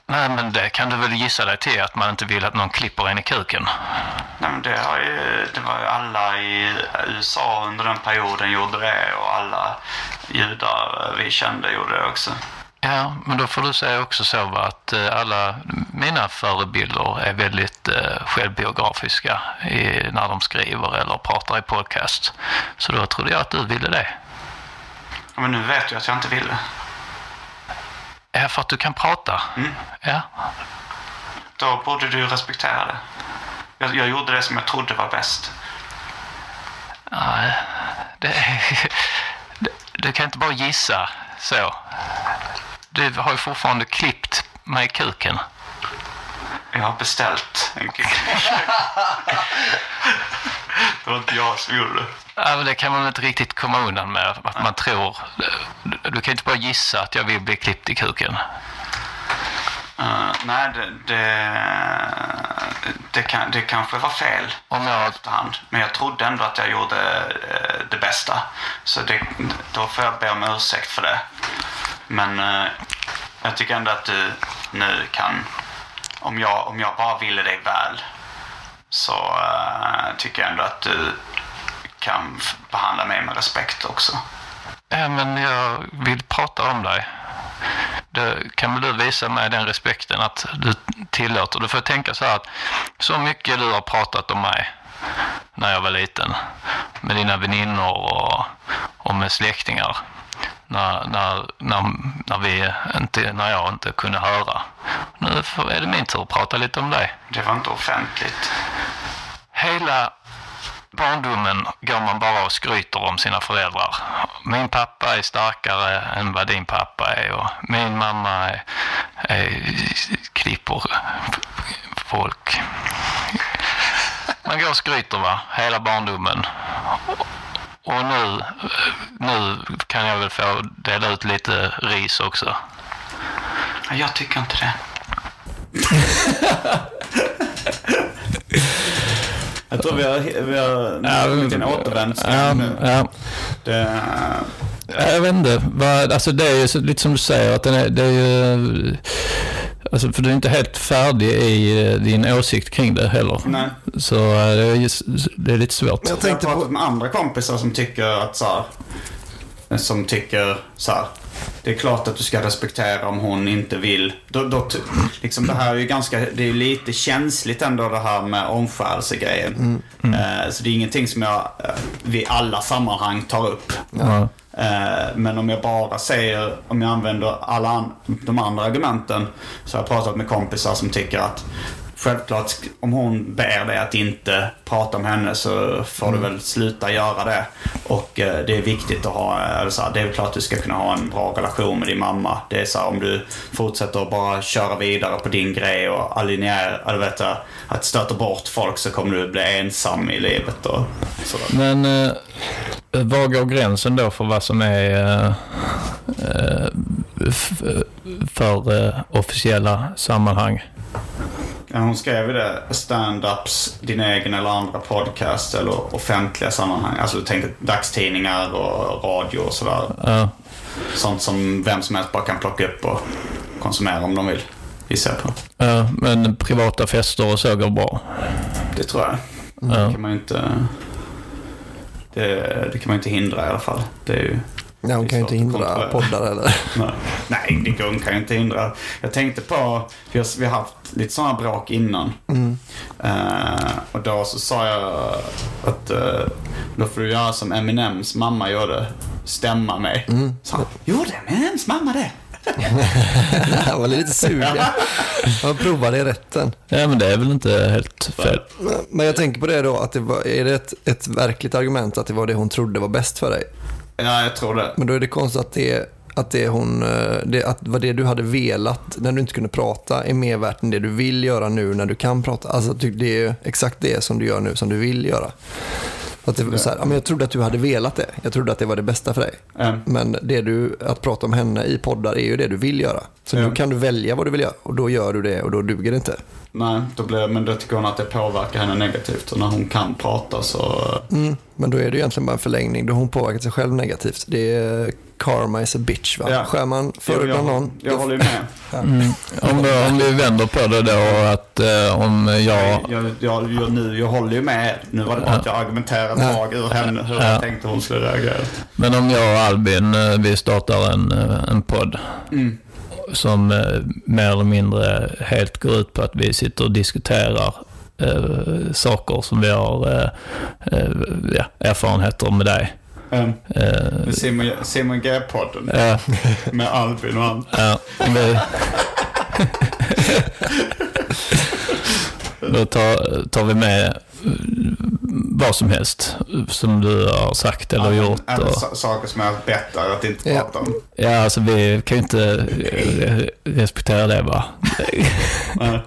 Nej, men det kan du väl gissa dig till att man inte vill att någon klipper en i kuken. Nej men det, har ju, det var ju alla i USA under den perioden gjorde det och alla judar vi kände gjorde det också. Ja, men då får du säga också så va, att eh, alla mina förebilder är väldigt eh, självbiografiska i, när de skriver eller pratar i podcast. Så då trodde jag att du ville det. Ja, Men nu vet jag att jag inte ville. Ja, för att du kan prata. Ja, Då borde du respektera det. Jag, jag gjorde det som jag trodde var bäst. nej, det, det, du kan inte bara gissa så. Du har ju fortfarande klippt mig i kuken. Jag har beställt en kuk. Det var inte jag som gjorde det. Ja, men det kan man inte riktigt komma undan med. Att man tror... Du, du kan inte bara gissa att jag vill bli klippt i kuken. Eh, nej, det, det, det, kan, det kanske var fel Om jag- efterhand. Men jag trodde ändå att jag gjorde eh, det bästa. Så det, då får jag be om ursäkt för det. Men eh, jag tycker ändå att du nu kan... Om jag, om jag bara ville dig väl så tycker jag ändå att du kan behandla mig med respekt också. Men jag vill prata om dig. Det, kan väl du visa mig den respekten att du tillåter? Du får tänka så här att så mycket du har pratat om mig när jag var liten med dina väninnor och, och med släktingar när, när, när, när, vi inte, när jag inte kunde höra. Nu är det min tur att prata lite om dig. Det var inte offentligt. Hela barndomen går man bara och skryter om sina föräldrar. Min pappa är starkare än vad din pappa är och min mamma är, är klipper folk. Man går och skryter va, hela barndomen. Och nu, nu kan jag väl få dela ut lite ris också. Ja, Jag tycker inte det. Jag tror vi har, vi har till en återvändsgränd nu. ja. Det, Ja, Jag vet inte. Alltså det är ju så, lite som du säger, att den är, det är ju... Alltså, för du är inte helt färdig i eh, din åsikt kring det heller. Nej. Så eh, det är, just, det är lite svårt. Jag Jag har tänkte pratat på... med andra kompisar som tycker att så här, Som tycker så här. Det är klart att du ska respektera om hon inte vill. Då, då, liksom det här är ju ganska, det är ju lite känsligt ändå det här med omskärelsegrejen. Eh, så det är ingenting som jag eh, vid alla sammanhang tar upp. Ja. Eh, Men om jag bara säger, om jag använder alla an- de andra argumenten så har jag pratat med kompisar som tycker att självklart om hon ber dig att inte prata om henne så får du väl sluta göra det. Och eh, det är viktigt att ha, eller så här, det är klart att du ska kunna ha en bra relation med din mamma. Det är så här, om du fortsätter att bara köra vidare på din grej och alienera, eller vet du, att stöta bort folk så kommer du bli ensam i livet och sådär. Men eh, var går gränsen då för vad som är eh, eh, för eh, officiella sammanhang? Ja, hon skrev ju det. Stand-ups, din egen eller andra podcast eller offentliga sammanhang. Alltså tänk dagstidningar och radio och sådär. Ja. Sånt som vem som helst bara kan plocka upp och konsumera om de vill. Gissar jag på. Ja, men privata fester och så går bra. Det tror jag. Ja. Det kan man ju inte... Det, det kan man inte hindra i alla fall. Det är ju... Ja, hon kan ju inte hindra poddar eller... Nej, Nej det går- hon kan ju inte hindra. Jag tänkte på, vi har, vi har haft lite sådana bråk innan. Eh, och då så sa jag att uh, då får du göra som Eminems mamma gjorde. Stämma mig. Så han, gjorde Eminems mamma det? Han var lite sugen. Han provade i rätten. Ja, men det är väl inte helt fel. Men jag tänker på det då, att det var, är det ett, ett verkligt argument att det var det hon trodde var bäst för dig? Ja, jag tror det. Men då är det konstigt att det, att det hon, eh, det, att vad det du hade velat när du inte kunde prata är mer värt än det du vill göra nu när du kan prata. Alltså ty- det är exakt det som du gör nu som du vill göra. Att det, var så här, ja, men jag trodde att du hade velat det. Jag trodde att det var det bästa för dig. Mm. Men det du, att prata om henne i poddar är ju det du vill göra. Så Ja. nu kan du välja vad du vill göra och då gör du det och då duger det inte. Nej, då blir, men då tycker hon att det påverkar henne negativt. Och när hon kan prata så... Mm, men då är det egentligen bara en förlängning. Då har hon påverkat sig själv negativt. Det är karma is a bitch va? Ja. Skär man Jo, före jag, bland någon. jag då- håller ju med. Om, vi- om vi vänder på det då att eh, om jag... Jag, jag, jag, nu, jag håller ju med. Nu var det bara att jag argumenterade ett tag ur henne hur jag tänkte hon skulle reagera. Men om jag och Albin, eh, vi startar en, eh, en podd. Som eh, mer eller mindre helt går ut på att vi sitter och diskuterar eh, saker som vi har eh, eh, ja, erfarenheter med dig. Um, Eh, Simon, Simon G-podden. Ja, med Albin och ja, vi, då tar, tar vi med eh, vad som helst som du har sagt eller gjort. Även Och, sa- saker som bett er att inte Ja. prata om. ja, alltså vi kan ju inte respektera det va.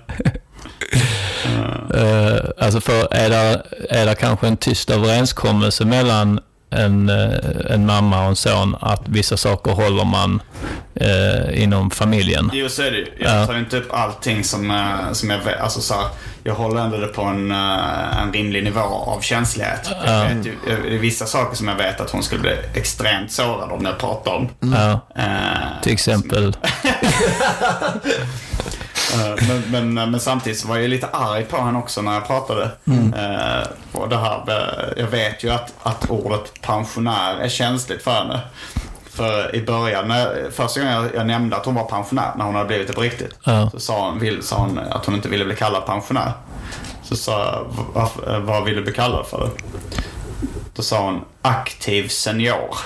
Eh, alltså för är det, är det kanske en tyst överenskommelse mellan en, eh, en mamma och en son att vissa saker håller man eh, inom familjen. Jo, så är det ju. Jag Ja. tar inte upp allting som, som jag vet. Alltså så här, jag håller ändå det på en, eh, en rimlig nivå av känslighet. Jag vet eh, det är vissa saker som jag vet att hon skulle bli extremt sårad om jag pratar om. Ja, Eh, till exempel. Men, men, men samtidigt så var jag lite arg på henne också när jag pratade. Och det här, jag vet ju att, att ordet pensionär är känsligt för henne. För i början, när, första gången jag, jag nämnde att hon var pensionär, när hon hade blivit det på riktigt. Ja. Så sa hon, vill, sa hon att hon inte ville bli kallad pensionär. Så sa jag, "Varför- vad vill du bli kallad för? Då sa hon, aktiv senior.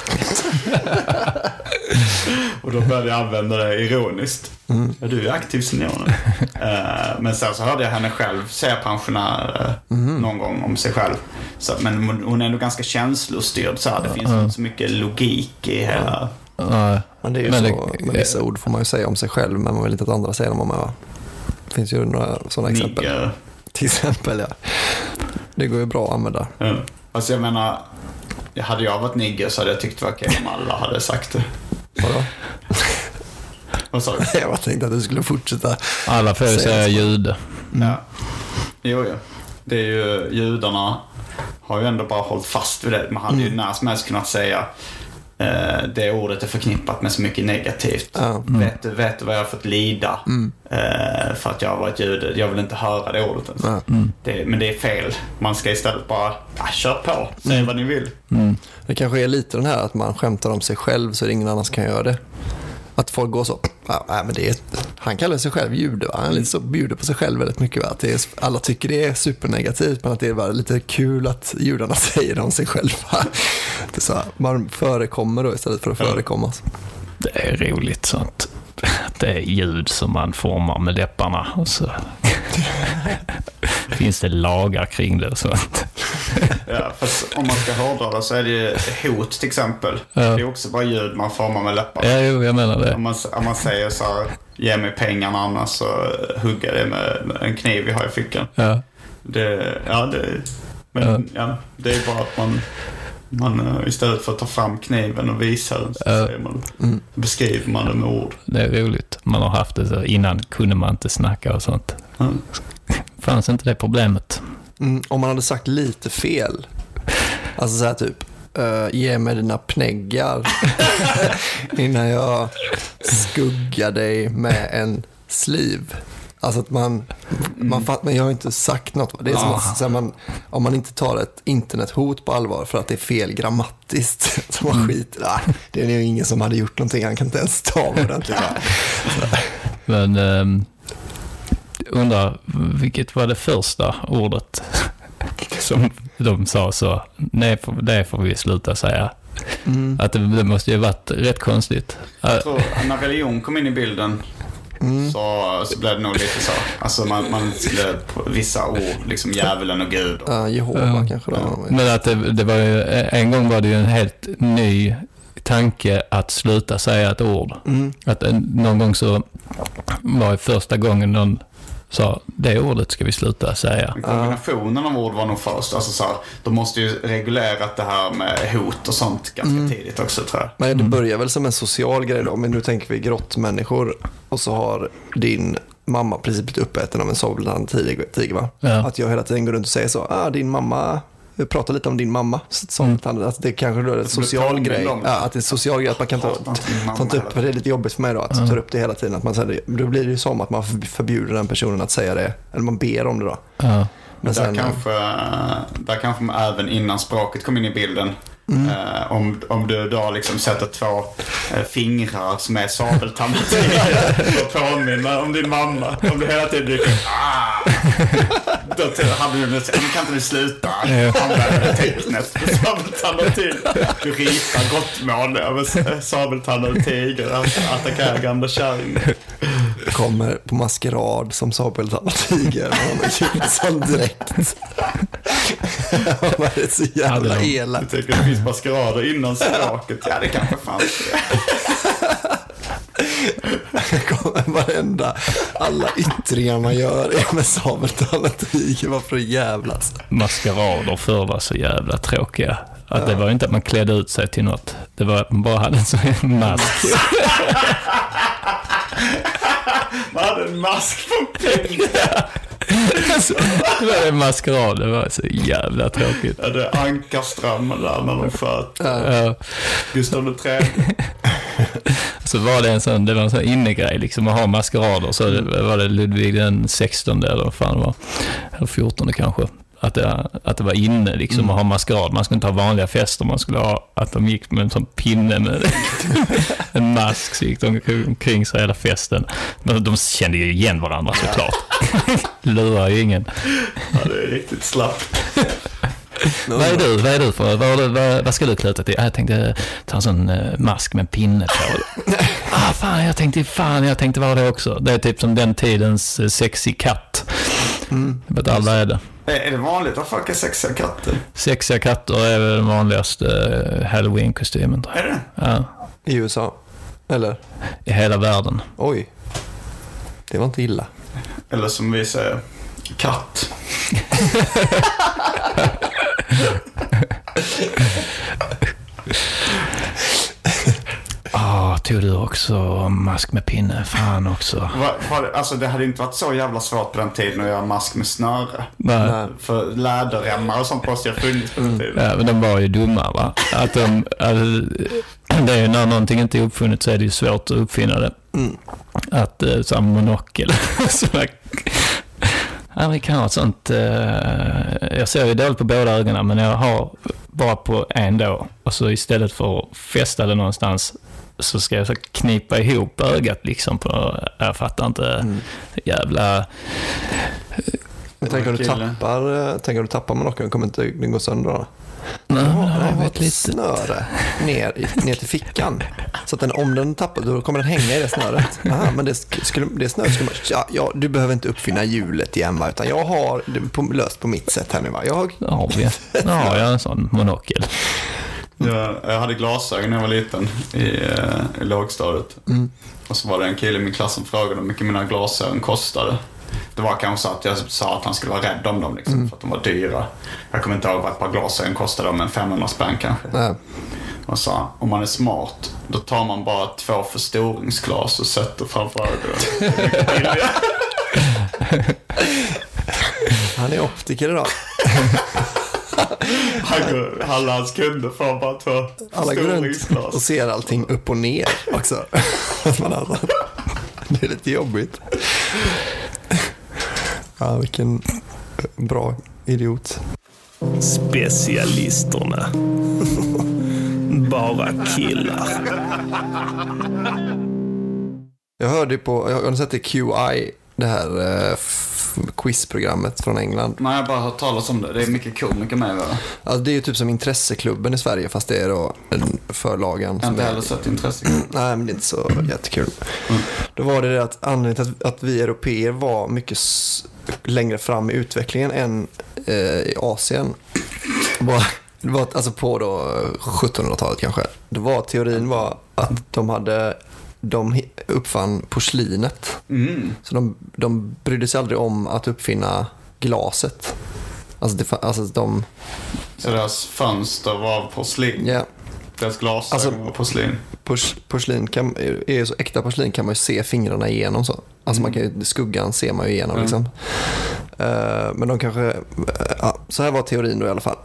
Och då började jag använda det ironiskt. Ja, du är aktiv senior nu. Eh, men sen så hörde jag henne själv säga pensionär eh, någon gång om sig själv. Så, men hon- är ändå ganska känslostyrd. Så här. Det finns inte så mycket logik i hela... Ja, Men det är ju Men det- så, med vissa ord får man ju säga om sig själv, men man vill inte att andra säger dem om en va? Det finns ju några sådana exempel. Nigger. Till exempel ja. Det går ju bra att använda. Alltså jag menar, hade jag varit nigger så hade jag tyckt det var okej om alla hade sagt det. Vadå? Vad sa du? Jag bara tänkte att du skulle fortsätta. alla får ju Säg säga jude. Ja. Jo, jo. Det är ju, judarna har ju ändå bara hållit fast vid det. Man hade ju när som helst kunnat säga eh, det ordet är förknippat med så mycket negativt. Ja. Vet, du, vet du vad jag har fått lida eh, för att jag har varit jude? Jag vill inte höra det ordet ens. Ja. Det, men det är fel. Man ska istället bara, ah, kör på, säg vad ni vill. Det kanske är lite den här att man skämtar om sig själv så det ingen annan kan göra det. Att folk går så, ja, nej, men det är, han kallar sig själv jude, va? han är lite så bjuder på sig själv väldigt mycket. Va? Att det är, alla tycker det är supernegativt men att det är bara lite kul att judarna säger det om sig själva. Det så här, man förekommer då istället för att förekommas. Det är roligt sånt. Det är ljud som man formar med läpparna och så finns det lagar kring det och sånt. Ja, fast om man ska hårdra det så är det ju hot till exempel. Det är också bara ljud man formar med läpparna. Ja, jo, jag menar Om det. man, om man säger så här, ge mig pengarna annars så hugger jag det med, en kniv jag har i fickan. Ja. Det, ja, det, men, ja. det är bara att man, man eh, istället för att ta fram kniven och visa den så Ja. säger man, beskriver man det med ord. Det är roligt. Man har haft det så. Innan kunde man inte snacka och sånt. Mm. Fanns inte det problemet. Mm, om man hade sagt lite fel, alltså så här typ, eh, ge mig dina pnäggar innan jag skuggar dig med en sliv. Alltså att man, man fattar, men jag har inte sagt något. Det är som att så här, man, om man inte tar ett internethot på allvar för att det är fel grammatiskt, så man skiter ah, Det är ju ingen som hade gjort någonting, han kan inte ens stava ordentligt. Men um, undrar, vilket var det första ordet som de sa så? Nej, det får vi sluta säga. Mm. Att det, det måste ju varit rätt konstigt. Äh, Jag tror, när religion kom in i bilden så, så blev det nog lite så. Alltså man, man skulle på vissa ord, liksom djävulen och Gud. Och, Ja, Jehova kanske då. Men att det, det var ju, en gång var det ju en helt ny tanke att sluta säga ett ord. Att en, någon gång så var det första gången någon sa det ordet ska vi sluta säga. Men Kombinationen av ord var nog först. Alltså så här, de måste ju reglerat det här med hot och sånt ganska tidigt också tror jag. Men det börjar väl som en social grej då, men nu tänker vi grottmänniskor och så har din mamma precis blivit uppäten av en sabeltandad tiger, tiger va? Ja. Att jag hela tiden går runt och säger så, ah, din mamma, jag pratar lite om din mamma, sabeltandad, att det kanske då är en social påmind grej. Ja, att det är en social grej, att man kan ta, Prata ta upp, för det är lite jobbigt för mig då, att ta upp det hela tiden. Att man det. då blir det ju som att man förbjuder den personen att säga det, eller man ber om det då. Ja. Men Där, sen, kanske, där kanske man även innan språket kom in i bilden. Eh, om, om du då liksom sätter två eh, fingrar som är sabeltandtiger och påminner om din mamma. Om du hela tiden dyker ah! Då hade du sagt, kan inte du sluta använda tecknet för sabeltandad tiger? Du ritar gottmål över s- sabeltandade tiger att attackera gamla kärringar. kommer på maskerad som sabeltandad tiger. Man har sån dräkt. Man är så jävla elak. Finns maskerader innan språket. Ja, det kanske fanns. kommer varenda, alla yttringar man gör är med sabeltandad tiger. Varför jävlas? Maskerader förr var så jävla tråkiga. Att det var inte att man klädde ut sig till något. Det var att man bara hade en sån här mask. Man hade en mask på pengar. Det var en maskerad. Det var så jävla tråkigt. Ja, det är Ankarström där när de sköt Ja. Gustav III. Så var det en sån, det var en sån innegrej liksom att ha maskerader. Så det, var det Ludvig den 16 eller vad fan det var. Eller 14 kanske. Att det, att det var inne liksom att ha maskerad. Man skulle inte ha vanliga fester. Man skulle ha att de gick med en sån pinne med en mask. Så gick de omkring sig hela festen. Men de kände ju igen varandra såklart. Lurar ju ingen. Ja, det är riktigt slappt. Vad är du? Vad är du för? Vad, vad, vad ska du klä till? Ah, Jag tänkte ta en sån eh, mask med en pinne på. ah, fan, jag tänkte fan, jag tänkte vara det också. Det är typ som den tidens eh, sexy katt. Mm. Jag vet alla är det. Är det vanligt att folk är sexiga katter? Sexiga katter är väl den vanligaste eh, halloween-kostymen. Är det? Ja, I USA? Eller? i hela världen. Oj. Det var inte illa. Eller som vi säger, katt. Tog du också mask med pinne? Fan också. Va, var det, alltså det hade inte varit så jävla svårt på den tiden att göra mask med snöre. Nej. Nej. För läderremmar och sånt måste ju ha funnits på den tiden. Ja, men de var ju dumma va? Att de, alltså, det är ju när någonting inte är uppfunnet så är det ju svårt att uppfinna det. Mm. Att uh, så här monokel. ja, vi kan ha ett sånt. eh, jag ser ju dåligt på båda ögonen men jag har bara på en då. Och så istället för att fästa det någonstans så ska jag så knipa ihop ögat liksom på, jag fattar inte, Mm. jävla, Men tänk om du tappar, eh, tänk om du tappar monokeln, kommer inte den gå sönder då? nej, men Nej, har ett litet, snöre ner, ner till fickan. Så att den, om den tappar, då kommer den hänga i det snöret. Aha, men det, sk- skulle, det snöret skulle man, ja, ja, du behöver inte uppfinna hjulet igen va, utan jag har det på, löst på mitt sätt här nu va. Jag har, vi, där har jag en sån monokel. Jag, jag hade glasögon när jag var liten i, eh, i lågstadiet. Och så var det en kille i min klass som frågade hur mycket mina glasögon kostade. Det var kanske så att jag sa att han skulle vara rädd om dem liksom, för att de var dyra. Jag kommer inte ihåg vad ett par glasögon kostade, men 500 spänn kanske. nej, Och sa, om man är smart, då tar man bara två förstoringsglas och sätter framför ögonen. Han är optiker idag. Han går, alla hans kunder får bara två Alla går runt och ser allting upp och ner också. Det är lite jobbigt. Ja, vilken bra idiot. Specialisterna. Bara killar. Jag hörde på, jag har sett det QI, det här eh, quizprogrammet från England. Nej, jag har bara hört talas om det. Det är mycket komiker med va? Alltså det är ju typ som intresseklubben i Sverige fast det är då en förlagen. Jag har inte är- heller sett intresse. Nej, men det är inte så jättekul. Då var det det att anledningen till att, att vi europeer var mycket längre fram i utvecklingen än eh, i Asien. Var, det var alltså på då eh, 1700-talet kanske. Det var, teorin var att de hade de uppfann porslinet. Mm. Så de, de brydde sig aldrig om att uppfinna glaset. Alltså, det, alltså de, Så deras fönster var av porslin. ja, Deras glasögon Alltså- var porslin. Pors, porslin kan, är så äkta porslin kan man ju se fingrarna igenom så. Alltså man kan ju, skuggan ser man ju igenom Mm. liksom. Eh, men de kanske, eh, ja, så här var teorin då i alla fall.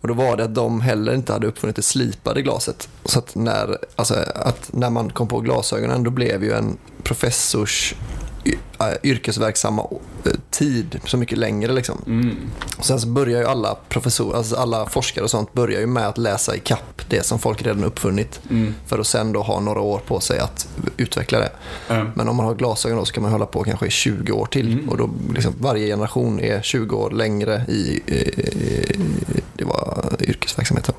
Och då var det att de heller inte hade uppfunnit det slipade glaset. Så att när, alltså, att när man kom på glasögonen då blev ju en professors yrkesverksamma eh, tid så mycket längre liksom. Mm. Sen så börjar ju alla professorer, alltså alla forskare och sånt börjar ju med att läsa i kapp det som folk redan uppfunnit. Mm. För att sen då ha några år på sig att utveckla det. Mm. Men om man har glasögon då så kan man hålla på kanske i 20 år till. Och då liksom varje generation är 20 år längre i, i det var yrkesverksamhet.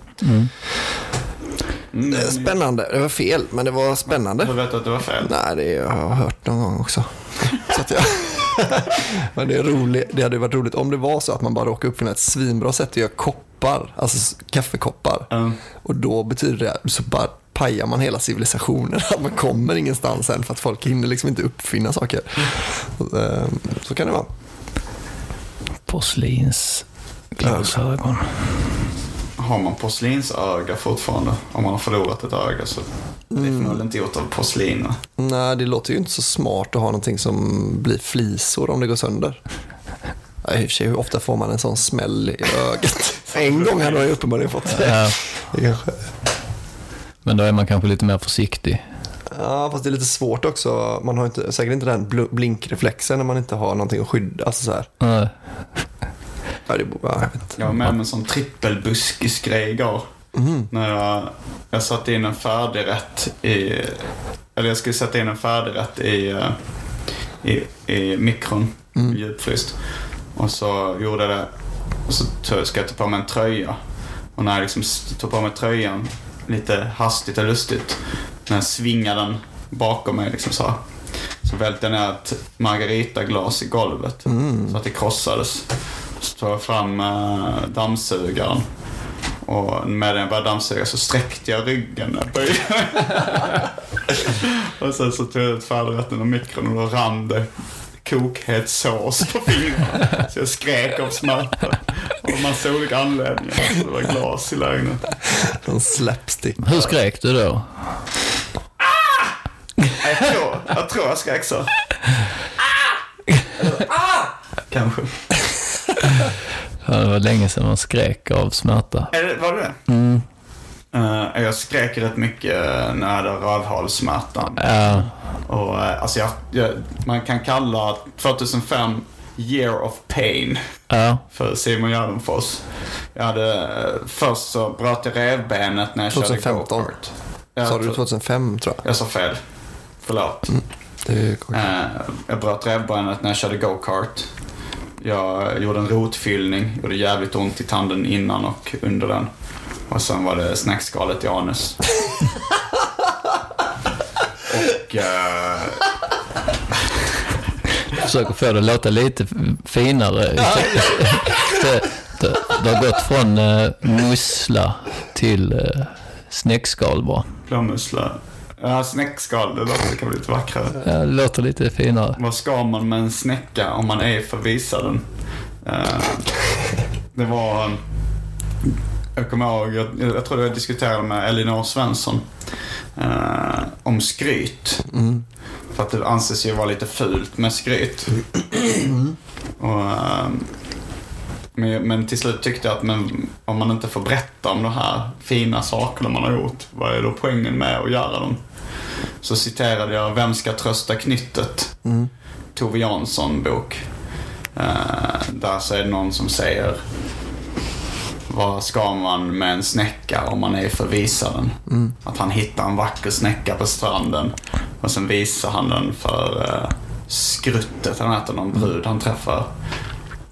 Mm. Mm. Det är Spännande, det var fel men det var spännande. Du vet att det var fel? Nej, det har jag hört någon gång också. Så att jag... Men det, är roligt. det hade varit roligt om det var så att man bara råkade uppfinna ett svinbra sätt att göra koppar, alltså kaffekoppar. Mm. Och då betyder det så bara pajar man hela civilisationen. Att man kommer ingenstans än för att folk hinner liksom inte uppfinna saker. Och, eh, Så kan det vara. Porslinsglasögon. Har man porslinsöga fortfarande? Om man har förlorat ett öga så det är förmodligen inte gjort av porslin. Nej, det låter ju inte så smart att ha någonting som blir flisor om det går sönder. Ja, I och för sig, hur ofta får man en sån smäll i ögat? En gång hade man ju uppenbarligen fått det. Ja, men då är man kanske lite mer försiktig. Ja, fast det är lite svårt också. Man har inte, säkert inte den bl- blinkreflexen när man inte har någonting att skydda. Alltså så här. Nej. Ja, det, ja, jag vet inte. Jag var med om en sån trippelbuskisgrej igår. När jag, jag satte in en färdigrätt i... Eller jag skulle sätta in en färdigrätt i, eh, i, i mikron, djupfryst. Och så gjorde jag det. Och så ska jag ta på mig en tröja. Och när jag liksom tog på mig tröjan lite hastigt och lustigt. När jag svingade den bakom mig liksom så här. Så välte jag ner ett margaritaglas i golvet. Så att det krossades. Så tog jag fram eh, dammsugaren. Och med den jag började dammsuga så sträckte jag ryggen. Och sen så tog jag ut färdigrätten ur mikron och då rann det kokhet sås på fingrarna. Så jag skrek av smärta. Av massa olika anledningar. Så det var glas i lägenheten. Någon slapstick. Hur skrek du då? Jag tror jag, tror jag skrek så. Kanske. Det var länge sedan man skrek av smärta. Är det, var det det? Eh, jag skrek rätt mycket när jag hade rövhålssmärtan. Ja, Och, eh, alltså jag, jag, man kan kalla 2005 year of pain ja, för Simon Gärdenfors. Jag hade, eh, först så bröt jag revbenet när jag 2015. körde go-kart. Sa du tror- 2005 tror jag? Jag sa fel. Förlåt. Det är korrekt. Eh, jag bröt revbenet när jag körde go-kart. Jag gjorde en rotfyllning. Gjorde jävligt ont i tanden innan och under den. Och sen var det snäckskalet i anus. och eh, jag försöker få det att låta lite finare. det, det, det har gått från eh, mussla till eh, snäckskal bara. blåmussla. Ja, snäckskal. Det låter kan bli lite vackrare. Ja, det låter lite finare. Vad ska man med en snäcka om man ej får visa den? Eh, det var... eh, Jag kommer ihåg, jag, jag tror jag diskuterade med Elinor Svensson eh, om skryt. För att det anses ju vara lite fult med skryt. Och, eh, men, men till slut tyckte jag att men, om man inte får berätta om de här fina sakerna man har gjort, vad är då poängen med att göra dem? Så citerade jag Vem ska trösta knyttet? Tove Jansson bok. Eh, där så är det någon som säger Vad ska man med en snäcka om man är för visa den? Att han hittar en vacker snäcka på stranden och sen visar han den för uh, skruttet, han heter någon brud han träffar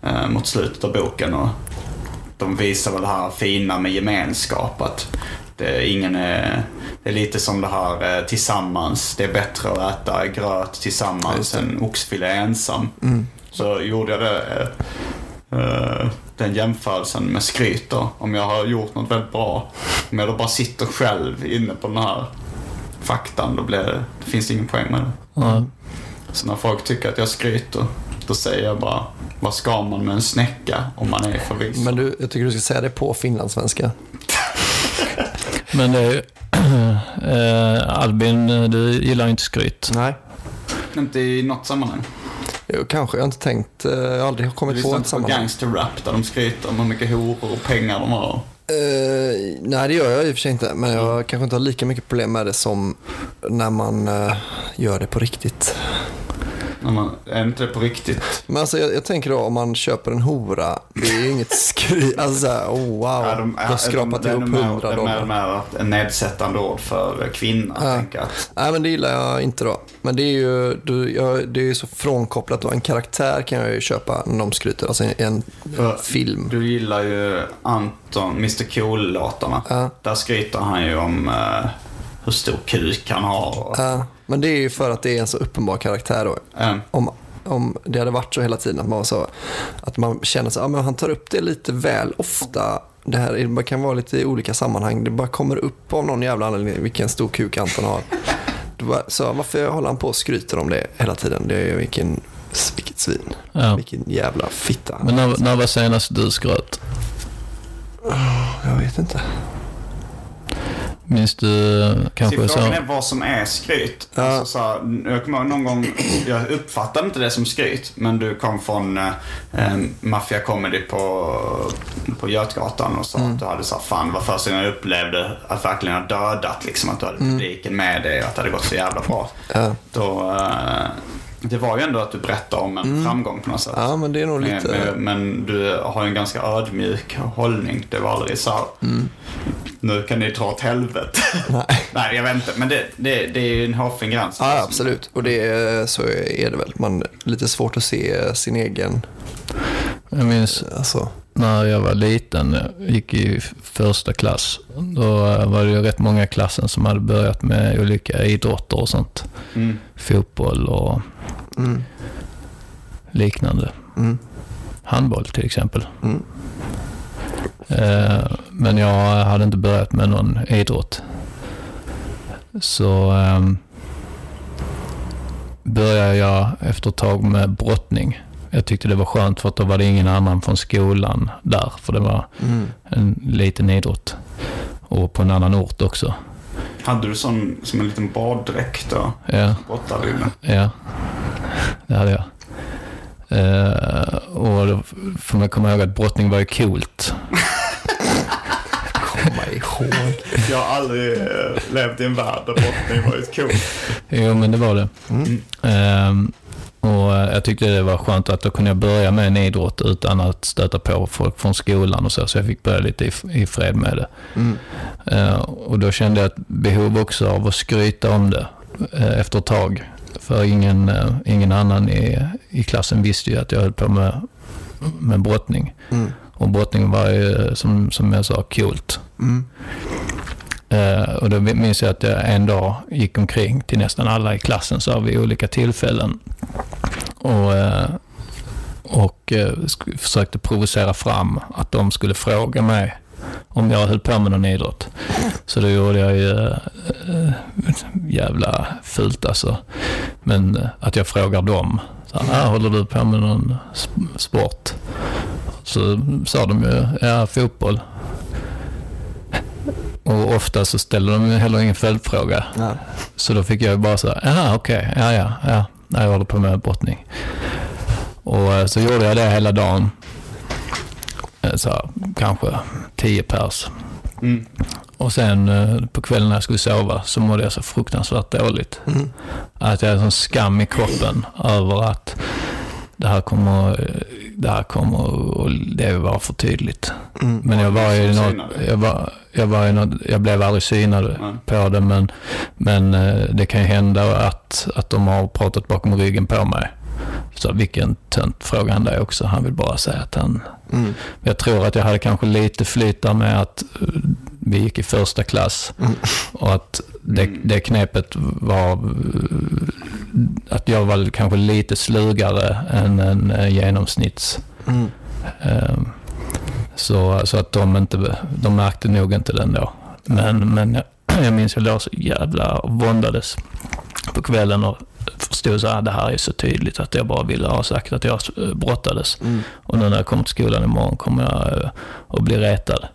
eh, mot slutet av boken. Och de visar väl det här fina med gemenskap. Att det, är ingen är, det är lite som det här eh, tillsammans. Det är bättre att äta gröt tillsammans än oxfilé ensam. Så gjorde jag det, eh, eh, den jämförelsen med skryt då. Om jag har gjort något väldigt bra. Om jag då bara sitter själv inne på den här faktan, då blir det, det finns ingen poäng med det. Ja. Så när folk tycker att jag skryter, då säger jag bara, vad ska man med en snäcka om man är förvisso? Men du, jag tycker du ska säga det på finlandssvenska. Men det är ju... eh, Albin, du gillar ju inte skryt. Nej. Inte i något sammanhang. Jo, kanske. Jag har inte tänkt. eh, Jag har aldrig Du kommit på lyssnar ett inte på sammanhang. gangsterrap där de skryter om hur mycket horor och pengar de har. Eh, nej, det gör jag i och för sig inte. Men jag kanske inte har lika mycket problem med det som när man eh, gör det på riktigt. När man, är inte det på riktigt? Men alltså, jag, jag tänker då om man köper en hora. Det är ju inget skryt. Alltså oh wow. Ja, de, du har skrapat ihop nog mer- hundra Det är dollar. mer, en nedsättande ord för kvinna. Ja. Tänker jag. att- Nej, men det gillar jag inte då. Men det är ju, du, jag, det är så frånkopplat då. En karaktär kan jag ju köpa när de skryter. Alltså en, en För film. Du gillar ju Anton, Mr Cool-låtarna. Ja. Där skryter han ju om eh, hur stor kuk han har. Och, Ja, men det är ju för att det är en så uppenbar karaktär då. eh, Om, om det hade varit så hela tiden att man så att man känner så, ja, men han tar upp det lite väl ofta. Det här är- det kan vara lite i olika sammanhang. Det bara kommer upp av någon jävla anledning vilken stor kuk Anton har. Bara, så, varför håller han på och skryter om det hela tiden? Det är vilken, vilket svin. Ja. Vilken jävla fitta. Men när, när var senast du skröt? Jag vet inte. Minns du eh, kanske så? frågan är vad som är skryt. Ja. Alltså, så här, jag kommer någon gång, jag uppfattade inte det som skryt, men du kom från eh, Mafia Comedy på, på Götgatan och sa Mm. att du hade så här, fan var första gången jag upplevde att verkligen ha dödat, liksom att du hade publiken med dig och att det hade gått så jävla bra. Mm. Ja. Då, eh, det var ju ändå att du berättade om en framgång på något sätt. Mm. Ja, men det är nog lite... Men, men du har ju en ganska ödmjuk hållning. Det var aldrig så här, nu kan ni dra åt helvete. Nej. Nej, jag vet inte. Men det, det, det är ju en hårfin gräns. Ja, absolut. Och det är, så är det väl. Man lite svårt att se sin egen... Jag minns Alltså, när jag var liten, jag gick i första klass. Då var det ju rätt många i klassen som hade börjat med olika idrotter och sånt. Mm. Fotboll och mm, liknande. mm, Handboll till exempel. mm. Eh, Men jag hade inte börjat med någon idrott. Så ehm, började jag efter ett tag med brottning. Jag tyckte det var skönt för att då var det ingen annan från skolan där. För det var Mm. en liten idrott. Och på en annan ort också. Hade du sån som en liten baddräkt då? Ja, Brottade du med? ja. Det hade jag. Eh, och då får man komma ihåg att brottning var ju coolt. komma ihåg. Jag har aldrig eh, levt i en värld där brottning varit coolt. Jo, men det var det. Ehm, och eh, jag tyckte det var skönt att då kunde jag börja med en idrott utan att stöta på folk från skolan och så. Så jag fick börja lite i, i fred med det. Eh, och då kände jag ett behov också av att skryta om det eh, efter ett tag. För ingen, eh, ingen annan i, i klassen visste ju att jag höll på med, med brottning. Och brottning var ju, som, som jag sa, coolt. Eh, och då minns jag att jag en dag gick omkring till nästan alla i klassen så vid olika tillfällen. Och, eh, och sk- försökte provocera fram att de skulle fråga mig om jag höll på med någon idrott. Så då gjorde jag ju eh, jävla fult alltså. Men eh, att jag frågar dem. Så, ah, håller du på med någon sp- sport? Så sa de ju, ja fotboll. Och ofta så ställer de heller ingen följdfråga. Ja. Så då fick jag ju bara så här, jaha okej, ja ja, ja, jag håller på med brottning. Och eh, så gjorde jag det hela dagen. Eh, Så här, kanske tio pers. Och sen eh, på kvällen när jag skulle sova så mådde jag så fruktansvärt dåligt. Att jag hade sån skam i kroppen över att det här kommer, eh, det här kommer och det var för tydligt. Men jag var ju något, jag var, jag var ju något, jag blev aldrig synad på det men, men det kan ju hända att, att de har pratat bakom ryggen på mig. Så vilken tönt fråga han det också. Han vill bara säga att han... Jag tror att jag hade kanske lite flyt där med att eh, vi gick i första klass och att det, det knepet var eh, att jag var kanske lite slugare än en eh, genomsnitts. Ehm, Så, så att de inte, de märkte nog inte den då. Men, men jag, jag minns jag låg så jävla våndades på kvällen och förstod så här, det här är så tydligt att jag bara ville ha sagt att jag eh, brottades. Och nu när jag kommer till skolan imorgon kommer jag eh, att bli retad.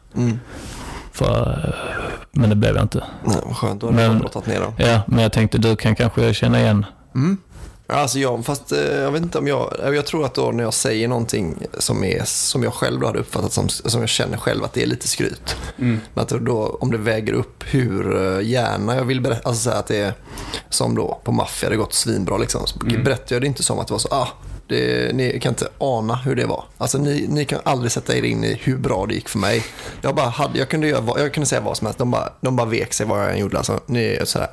För, eh, men det blev jag inte. Nej, vad skönt, då har du Men- brottat ner dem. Ja, men jag tänkte du kan kanske känna igen. Alltså jag, fast eh, jag vet inte om jag, eh, jag tror att då när jag säger någonting som, är, som jag själv då hade uppfattat som, som jag känner själv att det är lite skryt. Men att då, om det väger upp hur eh, gärna jag vill berätta, alltså att det är som då på maffia, det har gått svinbra liksom. Så berättar jag det inte som att det var så, ah, det, ni kan inte ana hur det var. Alltså ni, ni kan aldrig sätta er in i hur bra det gick för mig. Jag, bara hade, jag, kunde, göra, jag kunde säga vad som helst, de bara, de bara vek sig vad jag än gjorde. Alltså, ni, sådär.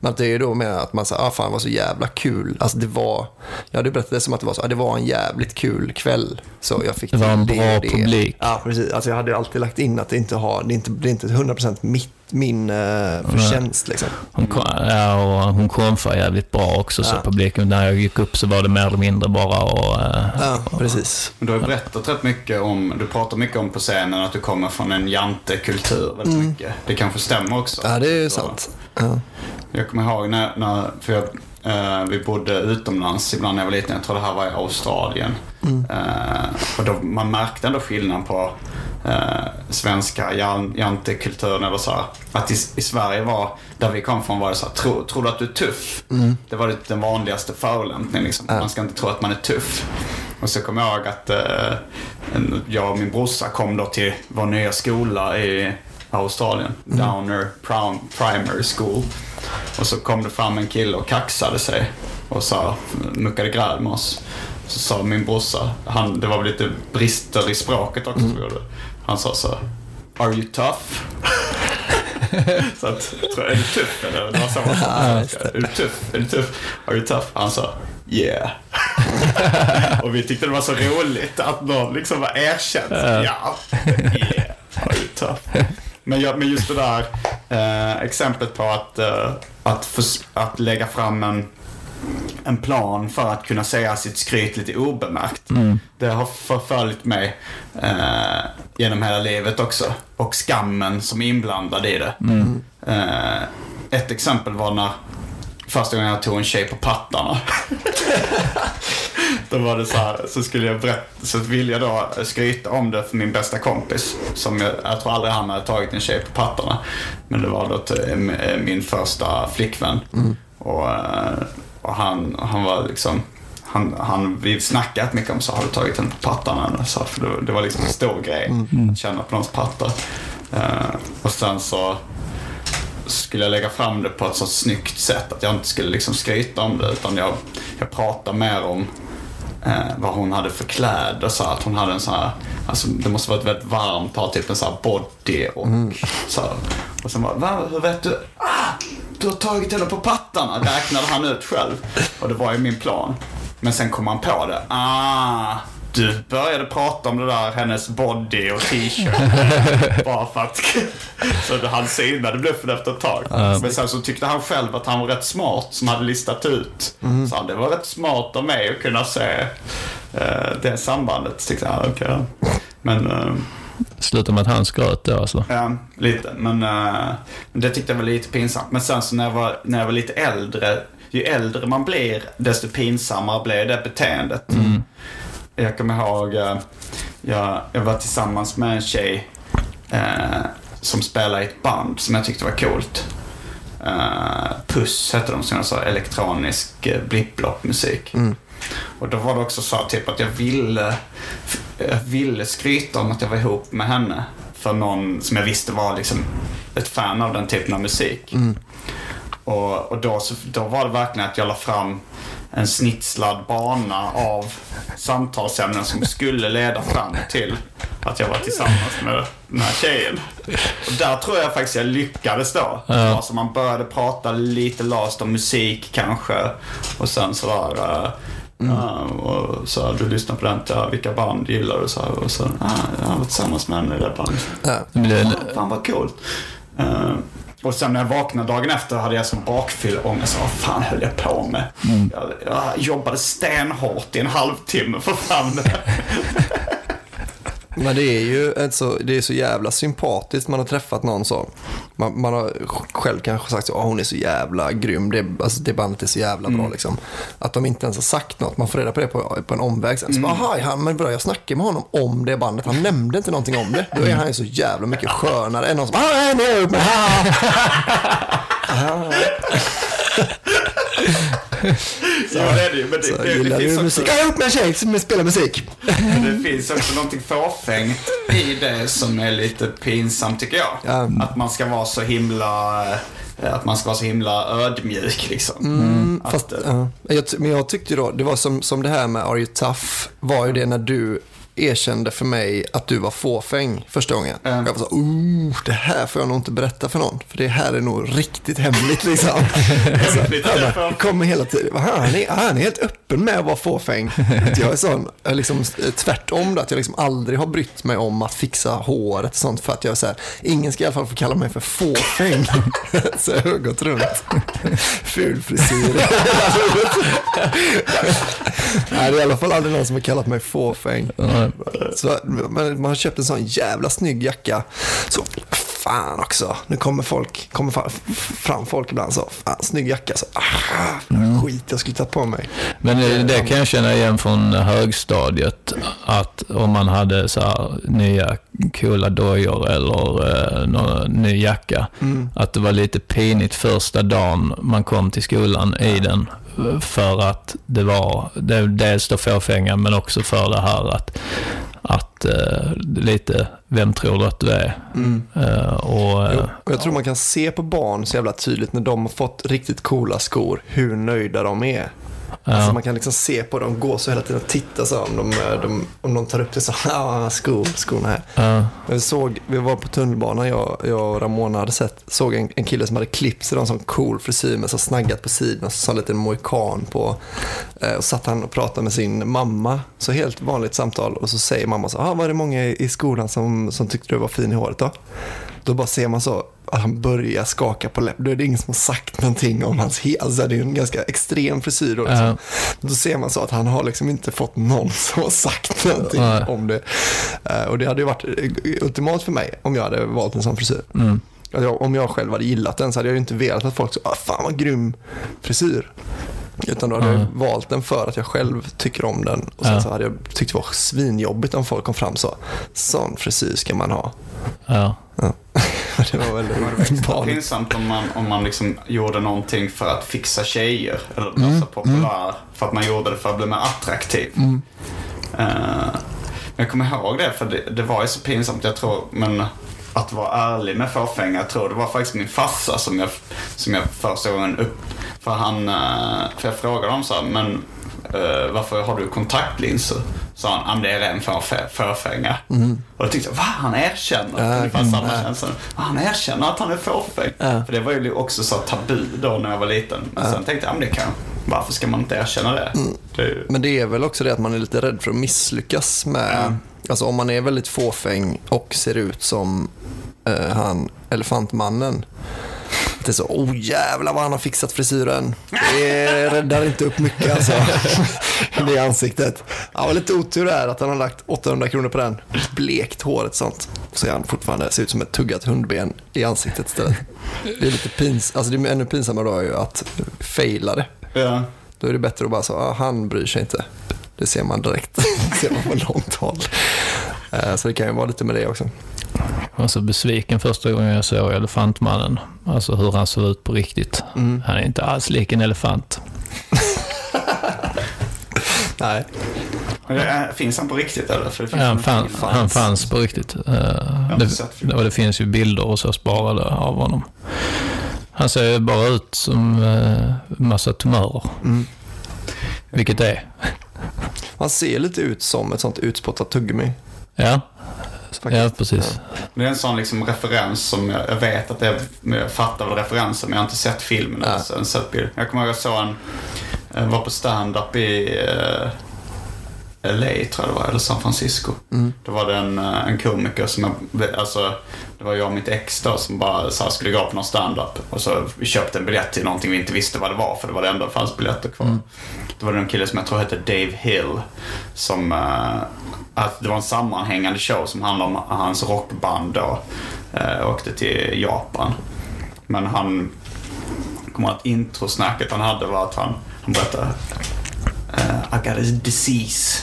Men att det är då med att man säger, ah, fan det var så jävla kul. Alltså det var, jag hade berättat det som att det var så, ah, det var en jävligt kul kväll. Så jag fick Det var en bra det. publik. Ja, precis. Alltså jag hade alltid lagt in att det inte har, det är inte, det är inte 100% mitt, min uh, förtjänst liksom. Hon, kom, ja, och hon konfade jävligt bra också, så publiken, när jag gick upp så var det mer eller mindre bara och, eh, Ja, precis. Men Du har ju berättat rätt mycket om, du pratar mycket om på scenen att du kommer från en jantekultur väldigt mycket. Det kanske stämmer också. Ja, det är sant. Ja. Jag kommer ihåg när, när för jag, eh, vi bodde utomlands ibland när jag var liten. Jag tror det här var i Australien. Eh, och då, man märkte ändå skillnad på eh, svenska jan, jantekulturen. Eller så här. Att i, i Sverige var, där vi kom från var det så här, tro, tror du att du är tuff? Det var det- den vanligaste förolämpningen. Liksom. Man ska inte tro att man är tuff. Och så kommer jag ihåg att jag och min brorsa kom då till vår nya skola i Australien. Downer Prim- Primary School. Och så kom det fram en kille och kaxade sig och sa, muckade gräl med oss. Så sa min brorsa, han, det var väl lite brister i språket också tror jag. Han sa så Are you tough? så att, tror jag, är du tuff eller? Det var samma sak. Är du tuff? Är du tuff? Are you tough? Han sa Yeah. och vi tyckte det var så roligt att någon liksom var erkänd. Så, ja. Yeah. Are you tough? Men, jag, men just det där eh, exemplet på att, eh, att, förs- att lägga fram en, en plan för att kunna säga sitt skryt lite obemärkt. Det har förföljt mig eh, genom hela livet också. Och skammen som är inblandad i det. Eh, ett exempel var när första gången jag tog en tjej på pattarna. Då var det så här, så skulle jag berätta, så ville jag då skryta om det för min bästa kompis. Som jag, jag tror aldrig han hade tagit en tjej på pattarna. Men det var då till min första flickvän. Och, eh, och han, han var liksom, han, han, vi snackat mycket om så har du tagit henne på pattarna? Så, för det, det var liksom en stor grej att känna på någons pattar. Eh, och sen så skulle jag lägga fram det på ett så snyggt sätt att jag inte skulle liksom skryta om det utan jag, jag pratade mer om eh, vad hon hade för kläder. Så att hon hade en sån här, alltså det måste varit väldigt varmt, ha typ en sån här body och så här. Och sen bara, Va, hur vet du? Ah, du har tagit henne på pattarna, räknade han ut själv. Och det var ju min plan. Men sen kom han på det. Ah, du började prata om det där, hennes body och t-shirt. bara för att... så han synade bluffen efter ett tag. Men sen så tyckte han själv att han var rätt smart som hade listat ut. Så han, det var rätt smart av mig att kunna se eh, det sambandet. Tyckte han, okej. Men... eh, Slutar med att han skröt då alltså. Ja, lite. Men uh, det tyckte jag var lite pinsamt. Men sen så när jag var, när jag var lite äldre, ju äldre man blir, desto pinsammare blev det beteendet. Jag kommer ihåg, uh, jag, jag var tillsammans med en tjej uh, som spelade i ett band som jag tyckte var coolt. Uh, Puss hette de som jag sa, elektronisk uh, blipplopp-musik. Och då var det också så typ att jag ville, jag ville skryta om att jag var ihop med henne. För någon som jag visste var liksom ett fan av den typen av musik. Och, och då, så, då var det verkligen att jag la fram en snitslad bana av samtalsämnen som skulle leda fram till att jag var tillsammans med den här tjejen. Och där tror jag faktiskt jag lyckades då. Alltså man började prata lite last om musik kanske. Och sen sådär... Uh, Ja, och så här, du lyssnar på den, ja, vilka band gillar du? Så här, och så, ah, jag var tillsammans med henne i det bandet. Det- Fan, fan vad coolt. Eh, och sen när jag vaknade dagen efter hade jag som bakfylleångest. Vad fan höll jag på med? Jag, jag jobbade stenhårt i en halvtimme för det. Men det är ju ett så, det är så jävla sympatiskt. Man har träffat någon så. Man, man har själv kanske sagt så, "Åh, hon är så jävla grym. Det, alltså, det bandet är så jävla bra liksom. Att de inte ens har sagt något. Man får reda på det på, på en omväg sen. Så bara, Aha, ja, men bra, jag snackade med honom om det bandet. Han nämnde inte någonting om det. Då är han ju så jävla mycket skönare än någon som, ah, nej, nej, men, ah. Så är det ju. Men Så, det, det, det, gillar finns du också, musik? Jag är ihop med en tjej som spelar musik. det finns också någonting fåfängt i det som är lite pinsamt tycker jag. Ja. Att man ska vara så himla... eh, Att man ska vara så himla ödmjuk liksom. Mm, Att, fast, ja. jag, men jag tyckte ju då, det var som, som det här med Are You Tough, var ju det när du erkände för mig att du var fåfäng första gången. Mm. Jag var så, oh, det här får jag nog inte berätta för någon, för det här är nog riktigt hemligt liksom. Hemligt, så, jag därför- bara, det kommer hela tiden, "Va, han är, han är helt öppen med att vara fåfäng. Att jag är sån, liksom, tvärtom då, att jag liksom aldrig har brytt mig om att fixa håret och sånt för att jag är så här, ingen ska i alla fall få kalla mig för fåfäng. så jag har gått runt. Ful frisyr. Nej, det är i alla fall aldrig någon som har kallat mig fåfäng. Så, man har köpt en sån jävla snygg jacka. Så fan också, nu kommer folk, kommer fram folk ibland så, fan snygg jacka. Så, ah, skit jag skulle tagit på mig. Men det, det kan jag känna igen från högstadiet. Att om man hade så här nya coola dojor eller eh, någon ny jacka. Att det var lite pinigt första dagen man kom till skolan i den. För att det var det, dels då fåfänga men också för det här att, att eh, lite, vem tror du att du är? Eh, och, eh, Och jag tror man kan se på barn så jävla tydligt när de har fått riktigt coola skor, hur nöjda de är. Alltså man kan liksom se på dem, gå så hela tiden och titta så om de, de, om de tar upp det så, ja, skor, skorna här. ja, Jag såg, vi var på tunnelbanan, jag, jag och Ramona hade sett, såg en, en kille som hade klippt sig, en sån cool frisyr med så snaggat på sidorna, så en liten mohikan på. Eh, och satt han och pratade med sin mamma, så helt vanligt samtal. Och så säger mamma så, ah, var det många i i skolan som, som tyckte du var fin i håret då? Då bara ser man så att han börjar skaka på läppen. Då är det ingen som har sagt någonting om hans he- alltså Det är en ganska extrem frisyr då. Liksom. Ja. Då ser man så att han har liksom inte fått någon som har sagt någonting Nej. om det. Eh, Och det hade ju varit eh, ultimat för mig om jag hade valt en sån frisyr. Mm. Jag, om jag själv hade gillat den så hade jag ju inte velat att folk så, ah, fan vad grym frisyr. Utan då hade jag valt den för att jag själv tycker om den. Och sen Ja. så hade jag tyckt det var svinjobbigt om folk kom fram så, sån frisyr ska man ha. ja. Ja. det var väldigt Det var pinsamt om man, om man liksom gjorde någonting för att fixa tjejer. Eller bli så populär. För att man gjorde det för att bli mer attraktiv. Eh, men jag kommer ihåg det, för det, det var ju så pinsamt. Jag tror, men att vara ärlig med fåfänga. Jag tror det var faktiskt min farsa som jag, som jag första gången upp... För, han, eh, för jag frågade honom så här, men eh, varför har du kontaktlinser? Sa han, "Ja, men det är ren fåfä- fåfänga. Och då tyckte jag, va? Han erkänner? Ja, Ungefär samma ja. känsla. Han erkänner att han är fåfäng. Ja. För det var ju också så tabu då när jag var liten. Men sen tänkte jag, ja, men det kan Varför ska man inte erkänna det? det är ju... Men det är väl också det att man är lite rädd för att misslyckas med... Alltså om man är väldigt fåfäng och ser ut som eh, han, elefantmannen. Är så, oh jävlar vad han har fixat frisyren. Det räddar inte upp mycket alltså. Det ansiktet. Ja, var lite otur där att han har lagt 800 kronor på den. Blekt håret sånt. Så är han fortfarande, ser ut som ett tuggat hundben i ansiktet istället. Det är lite pins, alltså det är ännu pinsammare då är ju att faila det. Ja. Då är det bättre att bara så, ah, han bryr sig inte. Det ser man direkt. Det ser man på långt håll. Eh, Så det kan ju vara lite med det också. Jag var så besviken första gången jag såg Elefantmannen. Alltså hur han såg ut på riktigt. Mm. Han är inte alls lik en elefant. Nej. Eh, Finns han på riktigt eller? För det finns Han, en fann, film. han fanns på riktigt. Eh, det, och det finns ju bilder och så sparade av honom. Han ser ju bara ut som uh, massa tumörer. Mm. Vilket det är. Han ser lite ut som ett sånt utspottat tuggummi. Ja, faktiskt. ja precis. Det är en sån liksom referens som jag, jag vet att det är, men jag fattar väl referensen men jag har inte sett filmen Ja. eller ens sett bild. Jag kommer ihåg att jag såg en, jag var på stand-up i eh, LA tror jag det var, eller San Francisco. Då var det en, eh, en komiker som, jag, alltså det var jag och mitt ex då som bara så här, skulle gå på någon stand-up. Och så vi köpte en biljett till någonting vi inte visste vad det var för det var det enda det fanns biljetter kvar. Då var det en kille som jag tror hette Dave Hill. Som, eh, att det var en sammanhängande show som handlade om hans rockband då. Eh, åkte till Japan. Men han, kommer att introsnacket han hade var att han, han berättade eh, I got a disease.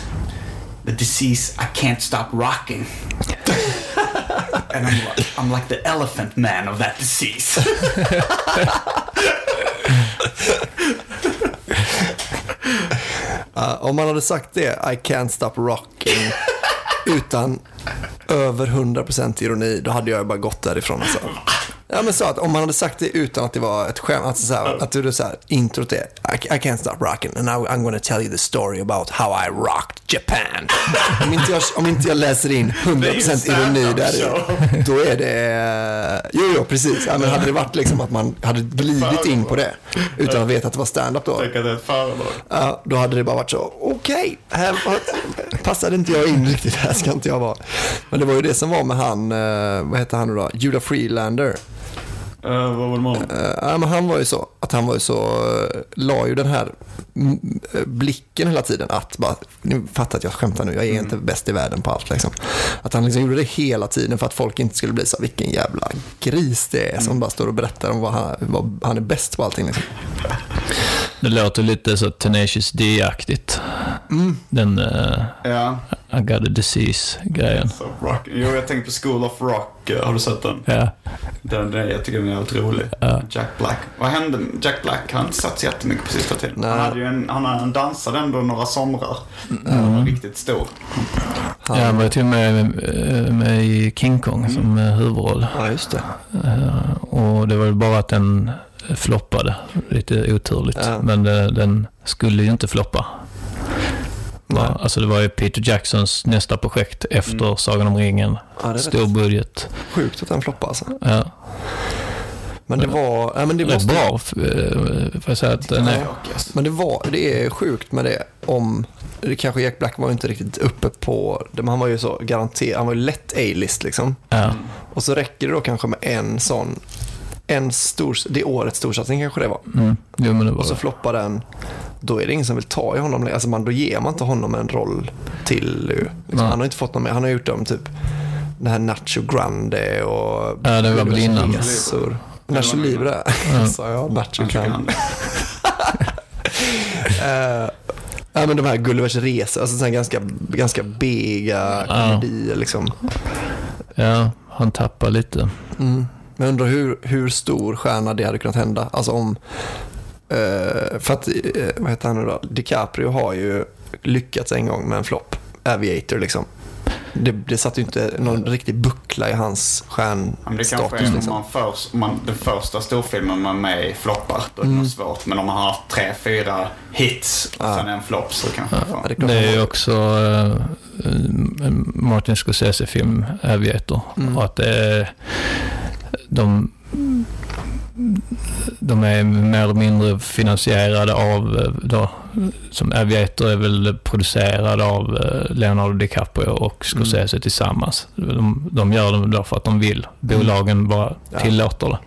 The disease I can't stop rocking. And I'm like, I'm like the elephant man of that disease. Uh, om man hade sagt det, I can't stop rocking, utan över 100% ironi, då hade jag bara gått därifrån. Alltså. Ja, men så att om man hade sagt det utan att det var ett skämt, alltså så här, att du så här, introt är I, I can't stop rocking and now I'm gonna tell you the story about how I rocked Japan. Om inte jag, om inte jag läser in 100% ironi där i, då är det, jo, jo, precis. Ja, men hade det varit liksom att man hade glidit in på det utan att veta att det var stand-up då, Tänk att det är ett föredrag. Ja, då hade det bara varit så, okej, här var- passade inte jag in riktigt, här ska inte jag vara. Men det var ju det som var med han, eh, vad heter han nu då, Judah Freelander. Uh, vad var det med honom? Men han var ju så, att han var ju så, uh, la ju den här mm, blicken hela tiden att bara, ni fattar att jag skämtar nu, jag är inte bäst i världen på allt liksom. Att han liksom gjorde det hela tiden för att folk inte skulle bli så, vilken jävla gris det är som bara står och berättar om vad han, vad han är bäst på allting liksom. Det låter lite så Tenacious D-aktigt. Mm. Den uh, Ja, I got a disease-grejen. Jo, jag tänkte på School of Rock. Har du sett den? Ja. den, den jag tycker den är jävligt rolig. Ja. Jack Black. Vad hände? Jack Black inte satt jättemycket på sista tiden. Nej. Han, hade ju en, han, han dansade ändå några somrar. Han var riktigt stor. Ja, han var ju till och med eh, med i King Kong som eh, huvudroll. Ja, just det. Eh, Och det var ju bara att den floppade lite oturligt. Ja. Men den skulle ju inte floppa. Nej. Ja, alltså det var ju Peter Jacksons nästa projekt efter Sagan om ringen. Ja, Stor rätt budget. sjukt att den floppade alltså. Ja. Men det var, ja, men det måste, bra, eh, får jag säga. Att den är, Men det var, det är sjukt med det om, det kanske Jack Black var inte riktigt uppe på, men han var ju så garanterad, han var ju lätt A-list liksom. ja. Och så räcker det då kanske med en sån, en stor, det är årets storsatsning kanske det var. Mm. Jo, men det var Och så det. floppar den, då är det ingen som vill ta i honom. Alltså man, då ger man inte honom en roll till. Liksom, han har inte fått någon mer, han har gjort dem typ, det här Nacho Grande och... Ja, det var väl innan. Resor. Nacho Libre, sa jag. Nacho Grande. Eh, ja, men de här Gullivers resor, alltså sådana ganska, ganska bega komedier liksom. Ja, han tappar lite. Men jag undrar hur, hur stor stjärna det hade kunnat hända. Alltså om, eh, för att, eh, vad heter han nu då? DiCaprio har ju lyckats en gång med en flopp. Aviator liksom. det, det satt ju inte någon riktig buckla i hans Ja, men det kanske stjärnstatus. är om Liksom. man först, om man, den första storfilmen man är med i floppar, då är det Mm. nog svårt. Men om man har tre, fyra hits och sen en flopp så kanske man. Ja, det Det är man ju också en Martin Scorsese-film, Aviator. Mm. Och att det är, de, de är mer eller mindre finansierade av, eh, då, som Aviator är väl producerad av eh, Leonardo DiCaprio och Scorsese Mm. tillsammans. De, de gör det då för att de vill. Bolagen bara Ja. tillåter det.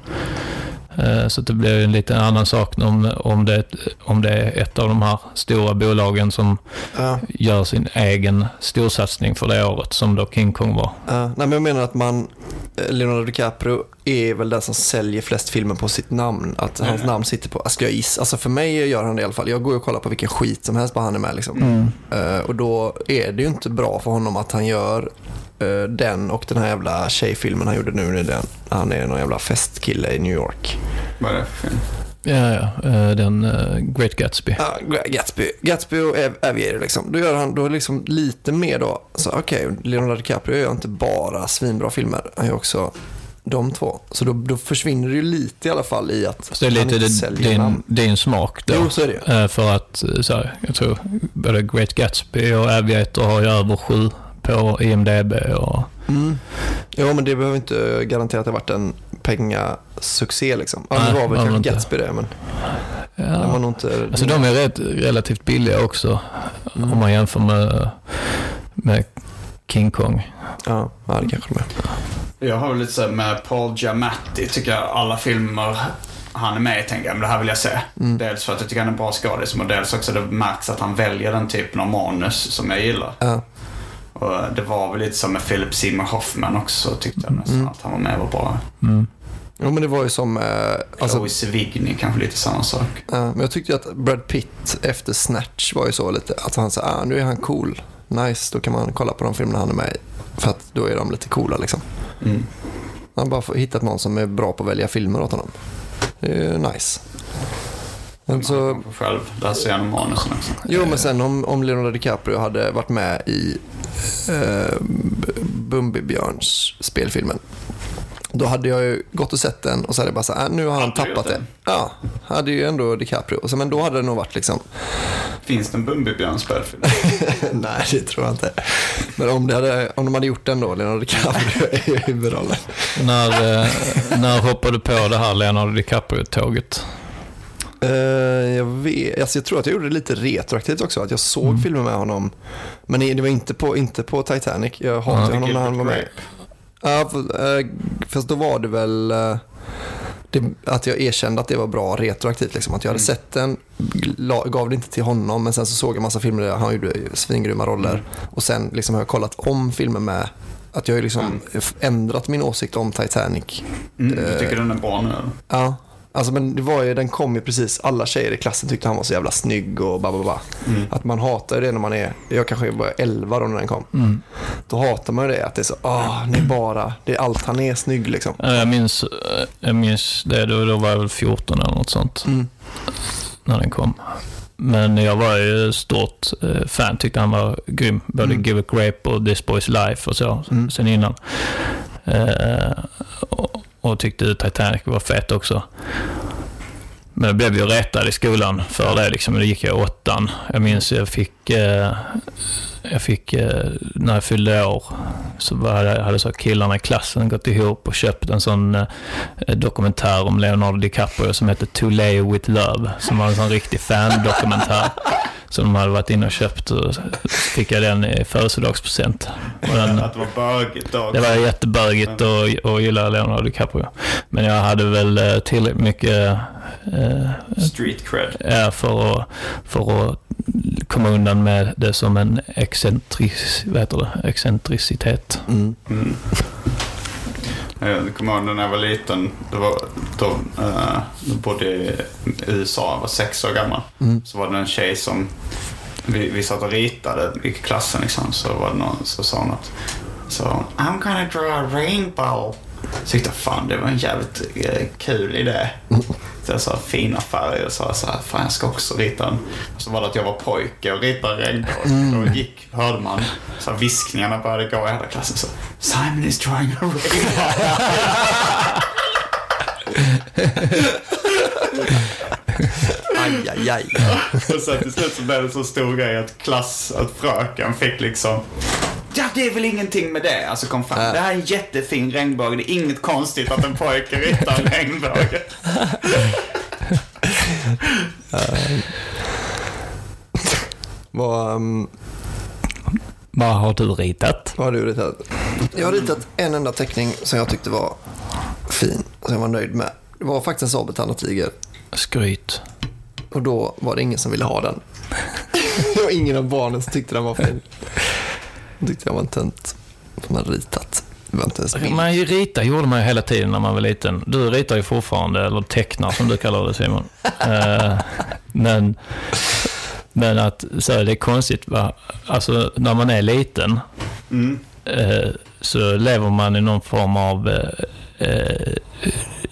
Eh, Så det blir en lite annan sak om, om, det, om det är ett av de här stora bolagen som Ja. gör sin egen storsatsning för det året, som då King Kong var. Ja, nej, men jag menar att man, eh, Leonardo DiCaprio är väl den som säljer flest filmer på sitt namn. Att hans namn sitter på, ska jag gissa. Alltså för mig gör han det i alla fall. Jag går och kollar på vilken skit som helst bara han är med liksom. Eh, och då är det ju inte bra för honom att han gör den och den här jävla tjejfilmen han gjorde nu. Den. Han är någon jävla festkille i New York. Vad är det för film? Ja, ja, eh, den eh, Great Gatsby. Ja, Gatsby. Gatsby och Av- Aviator liksom. Då gör han då liksom lite mer då. Så okej, Leonardo DiCaprio gör inte bara svinbra filmer. Han gör också de två. Så då, då försvinner det ju lite i alla fall i att Så det är han lite inte din, säljer din, namn. din smak då. Jo, så är det ju. Eh, För att, eh, så här, jag tror både Great Gatsby och Aviator har ju över sju på IMDB. Och, Mm. Jo, men det behöver inte garantera att det har varit en pengasuccé liksom. Ja, det var väl var kanske inte. Gatsby det, men det var ja. nog inte... Alltså de är rätt, relativt billiga också Mm. om man jämför med, med King Kong. Ja, ja, det kanske de är. Jag har lite så med Paul Giamatti, tycker jag alla filmer han är med i tänker jag, men det här vill jag se. Mm. Dels för att jag tycker han är en bra skådis, men dels också det märks att han väljer den typen av manus som jag gillar. Ja. Och det var väl lite som med Philip Seymour Hoffman också, tyckte jag nästan Mm. att han var med och var bra. Mm. Jo, men det var ju som... Eh, alltså, Chloe Sevigny kanske lite samma sak. Ja, men jag tyckte ju att Brad Pitt efter Snatch var ju så lite att han sa ah, nu är han cool. Nice, då kan man kolla på de filmerna han är med i. För att då är de lite coola liksom. Mm. Han har bara hittat någon som är bra på att välja filmer åt honom. Det är nice. Men så, Man själv läsa igenom manusen också. jo, men sen om, om Leonardo DiCaprio hade varit med i eh, Bumbibjörns spelfilmen. Då hade jag ju gått och sett den och så hade jag bara så här, ah, nu har han Hade tappat det. Ja, hade ju ändå DiCaprio. Så, men då hade det nog varit liksom, Finns det en Bumbibjörn spelfilm? Nej, det tror jag inte. Men om, det hade, om de hade gjort den då, Leonardo DiCaprio i huvudrollen. När, eh, när hoppade du på det här Leonardo DiCaprio-tåget? Eh, jag, vet, alltså jag tror att jag gjorde det lite retroaktivt också, att jag såg Mm. filmer med honom. Men det var inte på, inte på Titanic. Jag hatade Ja. honom när han var med. Ja, eh, fast då var det väl eh, det, att jag erkände att det var bra retroaktivt. Liksom. Att jag hade Mm. sett den, gav det inte till honom, men sen så såg jag massa filmer där han gjorde svingrymma roller. Mm. Och sen liksom har jag kollat om filmer med, att jag har liksom ändrat min åsikt om Titanic. Mm, du tycker den är bra nu? Ja, alltså men det var ju, den kom ju precis, alla tjejer i klassen tyckte han var så jävla snygg och ba, ba, ba. Mm. Att man hatar ju det när man är, jag kanske var 11 då när den kom. Mm. Då hatar man ju det, att det är så, ah, ni bara, det är allt han är snygg liksom. Ja, Jag minns, jag minns det, då, då var jag väl 14 eller något sånt. Mm. När den kom. Men jag var ju stort eh, fan, tyckte han var grym. Både Mm. Give It Grape och This Boy's Life och så, Mm. sen innan. Eh, och, och tyckte Titanic var fett också. Men jag blev ju retad i skolan för det. Liksom. Då gick jag i åttan. Jag minns jag fick, eh, jag fick eh, när jag fyllde år, så var det, hade så killarna i klassen gått ihop och köpt en sån eh, dokumentär om Leonardo DiCaprio som heter To Lay With Love. Som var en sån riktig fan-dokumentär. Som de hade varit inne och köpt och fick jag den i födelsedagspresent. Och den, Att det var bögigt då. det var jättebögigt att att gilla Leonardo DiCaprio. Men jag hade väl eh, tillräckligt mycket eh, Street cred. Ja, för att, för att komma undan med det som en excentris, vad heter det? excentricitet. Mm. Mm. Jag kommer ihåg när jag var liten. Det var, då, uh, då bodde jag i USA. Jag var sex år gammal. Mm. Så var det en tjej som... Vi, vi satt och ritade i klassen liksom. Så var det någon så sa att... Så, I'm gonna draw a rainbow. Så tyckte jag fan det var en jävligt eh, kul idé. Så så här fina färger. Så här, så här, fan jag ska också rita en. Och så var det att jag var pojke och ritade regnbåge. Då gick, hörde man, så här, viskningarna började gå i hela klassen. Så, Simon is drawing a rainbow. Aj, aj, aj. och sen till slut så blev det så stor grej att klass, att fröken fick liksom Ja, det är väl ingenting med det. Alltså kom fram. Det här är en jättefin regnbåge. Det är inget konstigt att en pojke ritar en regnbåge. Vad, um, Vad har du ritat? vad har du ritat? Jag har ritat en enda teckning som jag tyckte var fin, som jag var nöjd med. Det var faktiskt en sabeltandad tiger. Skryt. Och då var det ingen som ville ha den. det var ingen av barnen som tyckte den var fin. De tyckte jag var en tönt som hade ritat. Det. Man ju rita gjorde man ju hela tiden när man var liten. Du ritar ju fortfarande, eller tecknar som du kallar det Simon. Eh, men, men att så här, det är konstigt, va? alltså när man är liten eh, så lever man i någon form av eh,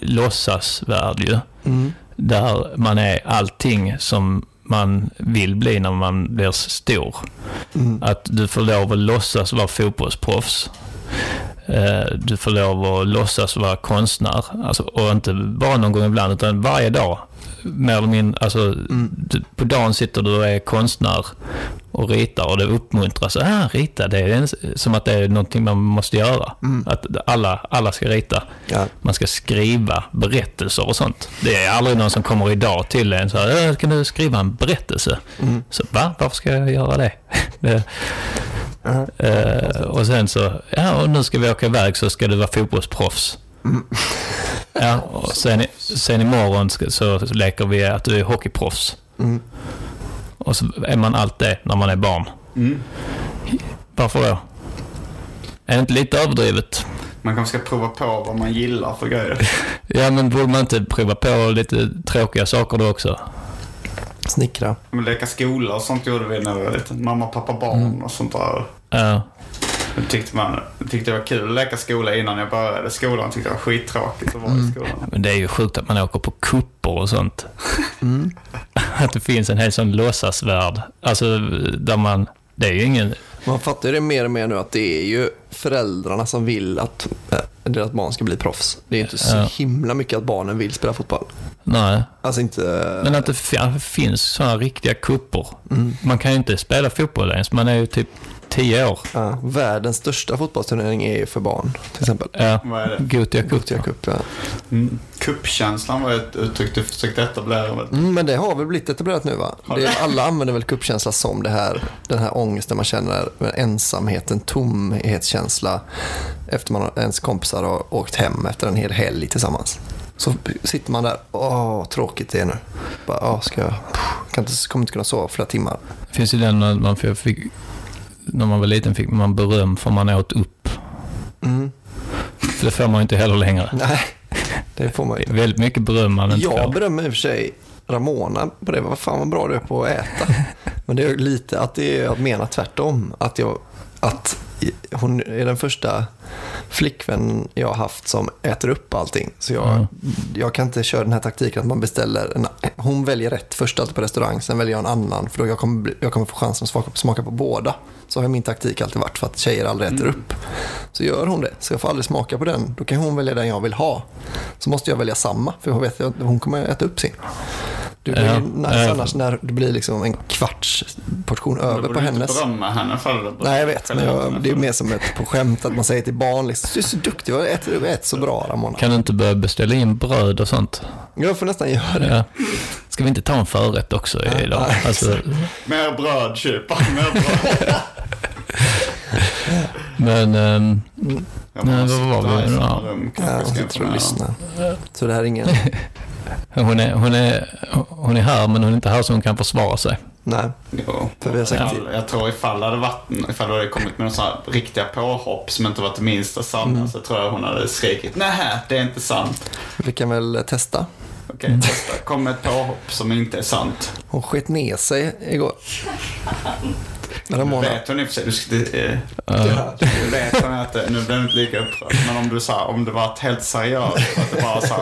låtsasvärld ju. Där man är allting som man vill bli när man blir stor. Att du får lov att låtsas vara fotbollsproffs. Eh, Du får lov att låtsas vara konstnär. Alltså, och inte bara någon gång ibland, utan varje dag. Mer eller mindre, alltså, du, på dagen sitter du och är konstnär och ritar och det uppmuntras. Ah, rita, det är en, som att det är någonting man måste göra. Att alla, alla ska rita. Ja. Man ska skriva berättelser och sånt. Det är aldrig någon som kommer idag till en så här, "Äh, kan du skriva en berättelse? Så, va? Varför ska jag göra det? det Eh, och sen så, ja och nu ska vi åka iväg så ska du vara fotbollsproffs. Ja, och sen, sen imorgon ska, så leker vi att du är hockeyproffs. Och så är man allt det när man är barn. Varför då? Är det inte lite överdrivet? Man kanske ska prova på vad man gillar för grejer. Ja, men borde man inte prova på lite tråkiga saker då också? Snickra. Men leka skola och sånt gjorde vi när vi var liten. Mamma, pappa, barn och sånt där. Ja. Tyckte man tyckte det var kul att leka skola innan jag började skolan. Tyckte det var skittråkigt att vara i skolan. Men det är ju sjukt att man åker på kupper och sånt. Att det finns en hel sån låtsasvärld. Alltså, där man... Det är ju ingen... Man fattar ju det mer och mer nu att det är ju föräldrarna som vill att äh, deras barn ska bli proffs. Det är inte så Ja. himla mycket att barnen vill spela fotboll. Nej. Alltså inte... Men att det fi- finns sådana riktiga kupper. Man kan ju inte spela fotboll ens. Man är ju typ 10 år. Ja, världens största fotbollsturnering är ju för barn, till exempel. Ja. Vad är det? Gothia Cup. Gothia Cup, ja. Mm. Kuppkänslan var ett uttryck du försökte etablera. väl? Mm, men det har väl blivit etablerat nu va? Det, alla använder väl kuppkänsla som det här, den här ångesten man känner, ensamheten, tomhetskänsla efter man ens kompisar har åkt hem efter en hel helg tillsammans. Så sitter man där, åh tråkigt det är nu. Bara, åh, ska jag, kan inte, kommer inte kunna sova flera timmar. Det finns ju den man fick... När man var liten fick man beröm för man åt upp. Mm. För det får man ju inte heller längre. Nej, det får man ju. Väldigt mycket beröm man inte Jag får. berömmer i och för sig Ramona på det. Vad fan vad bra du är på att äta. Men det är lite att det är, jag menar tvärtom. Att, jag, att hon är den första flickvän jag har haft som äter upp allting. Så jag, Mm. jag kan inte köra den här taktiken att man beställer. En, hon väljer rätt först alltid på restaurang, sen väljer jag en annan. För då jag kommer, jag kommer få chansen att smaka, smaka på båda. Så har min taktik alltid varit för att tjejer aldrig äter upp. Så gör hon det, så jag får aldrig smaka på den. Då kan hon välja den jag vill ha. Så måste jag välja samma, för jag vet att hon kommer äta upp sin. Det blir Ja, nice ja. annars när det blir liksom en kvarts portion över på du hennes. berömma henne för det. Nej, jag vet. Men jag, det är mer som ett på skämt att man säger till barn liksom, du är så duktig, jag äter, du äter så bra Ramona. Kan du inte börja beställa in bröd och sånt? Jag får nästan göra det. Ja. Ska vi inte ta en förrätt också idag? nej. Alltså, Mer bröd, köpa mer bröd. men... ehm, Jag Nej, vad var vi. Ja, jag ska sitter och lyssnar. Så det här är ingen... hon, är, hon, är, hon är här, men hon är inte här så hon kan försvara sig. Nej, Jo. för vi har sagt Ifall, jag tror ifall det hade varit, ifall det hade kommit med några sådana riktiga påhopp som inte varit det minsta sanna Mm. så tror jag hon hade skrikit nej, det är inte sant. vi kan väl testa. Okej, testa. Kom med ett påhopp som inte är sant. Hon sket ner sig igår. Vet hon i och för sig, du, eh, du vet hon att, det- nu blir jag inte lika upprörd, men om du sa, om det var ett helt seriöst, att det bara så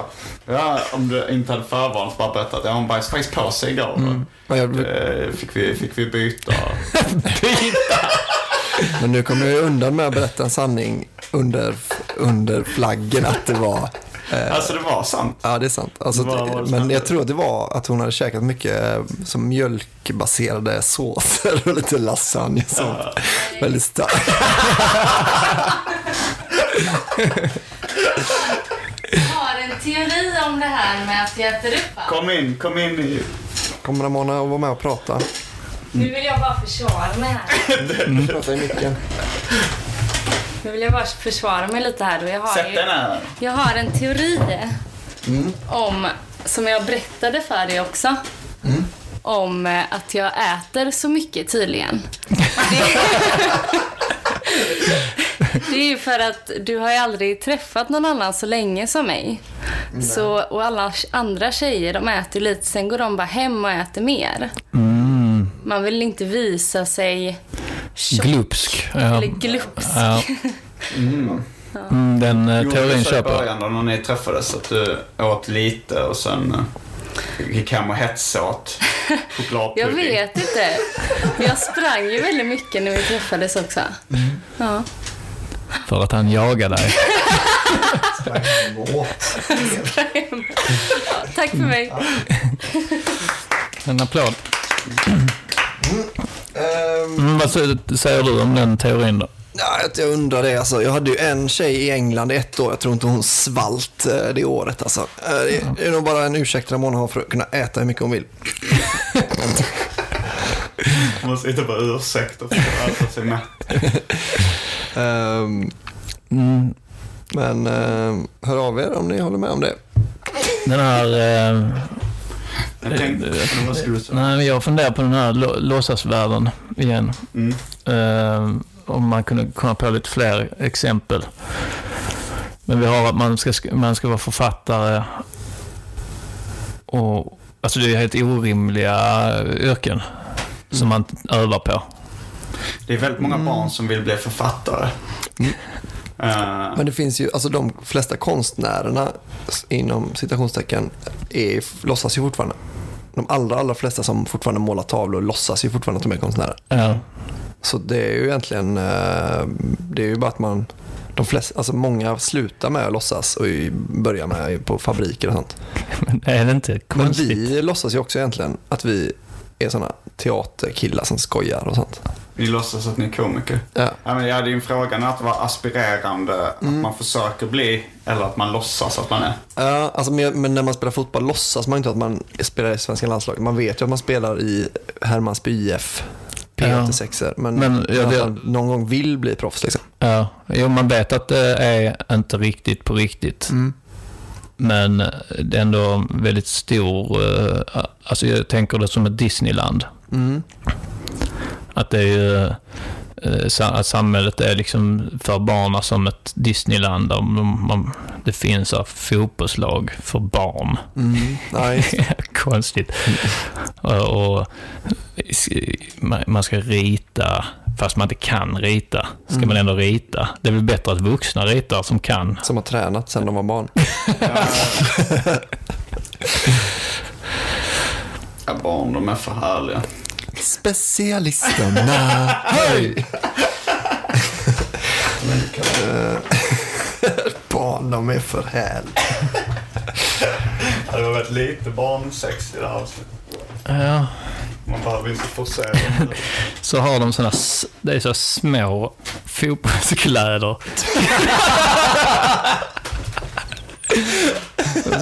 ja, om du inte hade förvarnat så bara berättat att ja, hon bajsade faktiskt på sig igår. men, jag, Eh, Fick vi, fick vi byta? men nu kommer jag undan med att berätta en sanning under, under flaggen att det var Alltså det var sant. Ja, det är sant. Alltså, Vad var det men jag tror att det var att hon hade käkat mycket eh, som mjölkbaserade såser och lite lasagne och sånt. Väldigt starkt. Jag har en teori om det här med att jag äter upp allt. Kom in, kom in i... Kommer Ramona att vara med och prata? Nu vill jag bara försvara mig här. Prata i micken. Nu vill jag bara försvara mig lite här. Och jag, har Sätt ju, dig ner. jag har en teori om, som jag berättade för dig också. Om eh, att jag äter så mycket tydligen. Det, är ju för att du har ju aldrig träffat någon annan så länge som mig. Så, och alla andra tjejer de äter lite, sen går de bara hem och äter mer. Man vill inte visa sig tjock Glupsk. Ja. eller glupsk. Ja. Mm, den eh, teorin köper jag. början då när ni träffades att du åt lite och sen eh, gick hem och hetsåt Jag chokladpudding? vet inte. Jag sprang ju väldigt mycket när vi träffades också. Ja. För att han jagar dig. Tack för mig. En applåd. Mm, vad säger- du om den teorin då? ja, att jag undrar det. Alltså, jag hade ju en tjej i England i ett år. Jag tror inte hon svalt eh, det året. Alltså. Eh, det, det är nog bara en ursäkt Ramona har för att kunna äta hur mycket hon vill. Man måste hitta på ursäkter för att äta sig mätt. Ehm, Mm, men ehm, hör av er om ni håller med om det. den här... Eh, Jag tänkte, vad skulle du säga? nej, men jag funderar på den här lå- låtsasvärlden igen. Mm. Eh, om man kunde komma på lite fler exempel. Men vi har att man ska, man ska vara författare och alltså det är helt orimliga yrken som man övar på. Det är väldigt många barn som vill bli författare. Eh, Men det finns ju, alltså de flesta konstnärerna inom citationstecken är, låtsas ju fortfarande. De allra, allra flesta som fortfarande målar tavlor låtsas ju fortfarande att de är konstnärer. Ja. Så det är ju egentligen, eh, det är ju bara att man, de flesta, alltså många slutar med att låtsas och börjar med på fabriker och sånt. Men är det inte Men konstigt? vi låtsas ju också egentligen att vi är sådana teaterkillar som skojar och sånt. Ni låtsas att ni är komiker. Ja. Ja, men jag hade ju frågan att vara aspirerande, att man försöker bli, eller att man låtsas att man är. Ja, alltså, men, men när man spelar fotboll låtsas man inte att man spelar i svenska landslaget. Man vet ju att man spelar i Hermansby IF, P86, men, Men, ja, det- någon gång vill bli proffs. Liksom. Ja, jo, man vet att det är inte riktigt på riktigt. Men det är ändå väldigt stor, eh, alltså jag tänker det som ett Disneyland. Mm. Att det är ju, eh, att samhället är liksom för barnen som ett Disneyland. Där man, man, det finns här fotbollslag för barn. Mm. Nej, Konstigt. Och, man ska rita, fast man inte kan rita, ska man ändå rita. Det är väl bättre att vuxna ritar som kan. som har tränat sedan de var barn. Ja, barn, de är för härliga. Specialisterna. Hej! Eh, barn, de är för härliga. Det var väldigt lite barnsex i det här avsnittet. Ja, Man behöver inte forcera. så har de såna, s- det är så små fotbollskläder.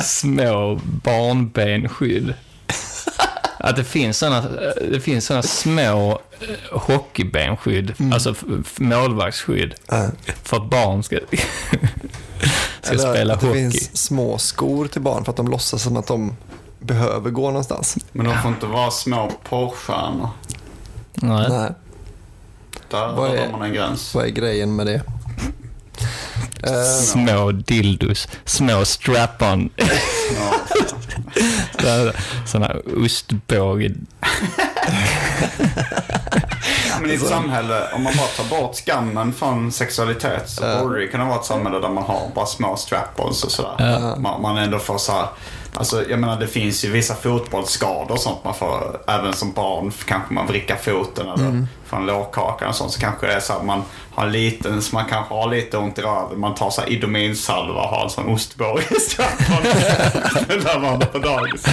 små barnbenskydd. Att det finns såna, det finns såna små eh, hockeybenskydd, alltså f- f- målvaktsskydd, Ja. för att barn ska, ska Eller spela att det hockey. finns små skor till barn för att de låtsas som att de behöver gå någonstans. Men de får inte vara små porrstjärnor. Nej. Nej, Där Vad är- har man en gräns. vad är grejen med det? Eh, Små dildos, små strap-on, Ja. sådana ostbåge. Men i ett samhälle, om man bara tar bort skammen från sexualitet så borde det kunna vara ett samhälle där man har bara små strap-ons och sådär. Man, man ändå får så här, alltså jag menar det finns ju vissa fotbollsskador och sånt man får, även som barn kanske man vrickar foten eller mm en lårkaka och sånt. Så kanske det är så att man har lite, så man kanske har lite ont i röven. Man tar så här Idominsalva och har en sån ostbåge i när man är på dagis.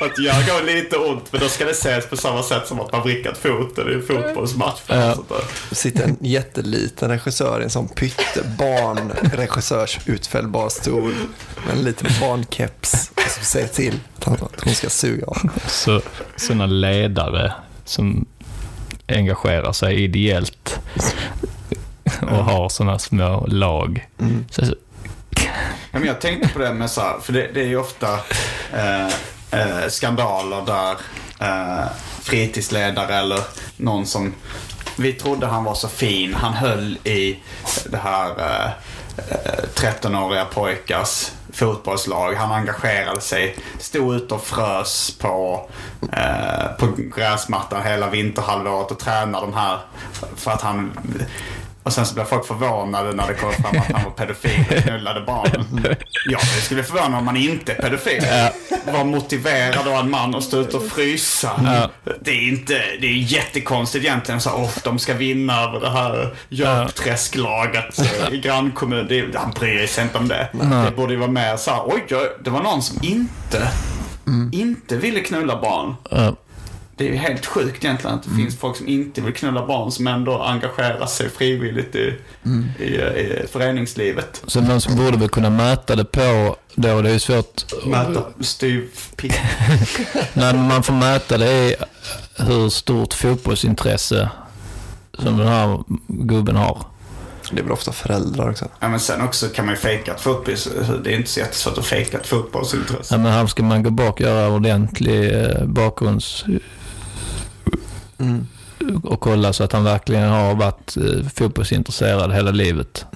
Att gör går lite ont men då ska det ses på samma sätt som att man vrickat foten i en fotbollsmatch. Ja. Det sitter en jätteliten regissör i en sån pyttebarn regissörs utfällbar stol med en liten barnkeps som säger till att hon ska suga av. Så, sådana ledare som engagerar sig ideellt och har sådana små lag. Så, så, Ja, men jag tänkte på det med så här, för det, det är ju ofta eh, eh, skandaler där eh, fritidsledare eller någon som vi trodde han var så fin. Han höll i det här eh, 13-åriga pojkars fotbollslag. Han engagerade sig. Stod ute och frös på, eh, på gräsmattan hela vinterhalvåret och tränade de här för att han och sen så blev folk förvånade när det kom fram att han var pedofil och knullade barnen. Ja, det skulle förvåna om man inte är pedofil. Var motiverad av en man att stå ute och frysa. Det är inte, det är jättekonstigt egentligen. Så, oh, de ska vinna över det här Jörpträsklaget eh, i grannkommun. Det, han bryr sig inte om det. Det borde ju vara mer så här, oj, det var någon som inte, inte ville knulla barn. Det är ju helt sjukt egentligen att det finns folk som inte vill knulla barn som ändå engagerar sig frivilligt i, i, i föreningslivet. så någon som borde väl kunna mäta det på, då det är ju svårt, Mäta styv pick. när man får mäta det är hur stort fotbollsintresse som den här gubben har. Det är väl ofta föräldrar också. Ja, men sen också kan man ju fejka ett fotboll. Det är inte så jättesvårt att fejka ett fotbollsintresse. Ja, men här ska man gå bak och göra ordentlig eh, bakgrunds... Och kolla så att han verkligen har varit eh, fotbollsintresserad hela livet.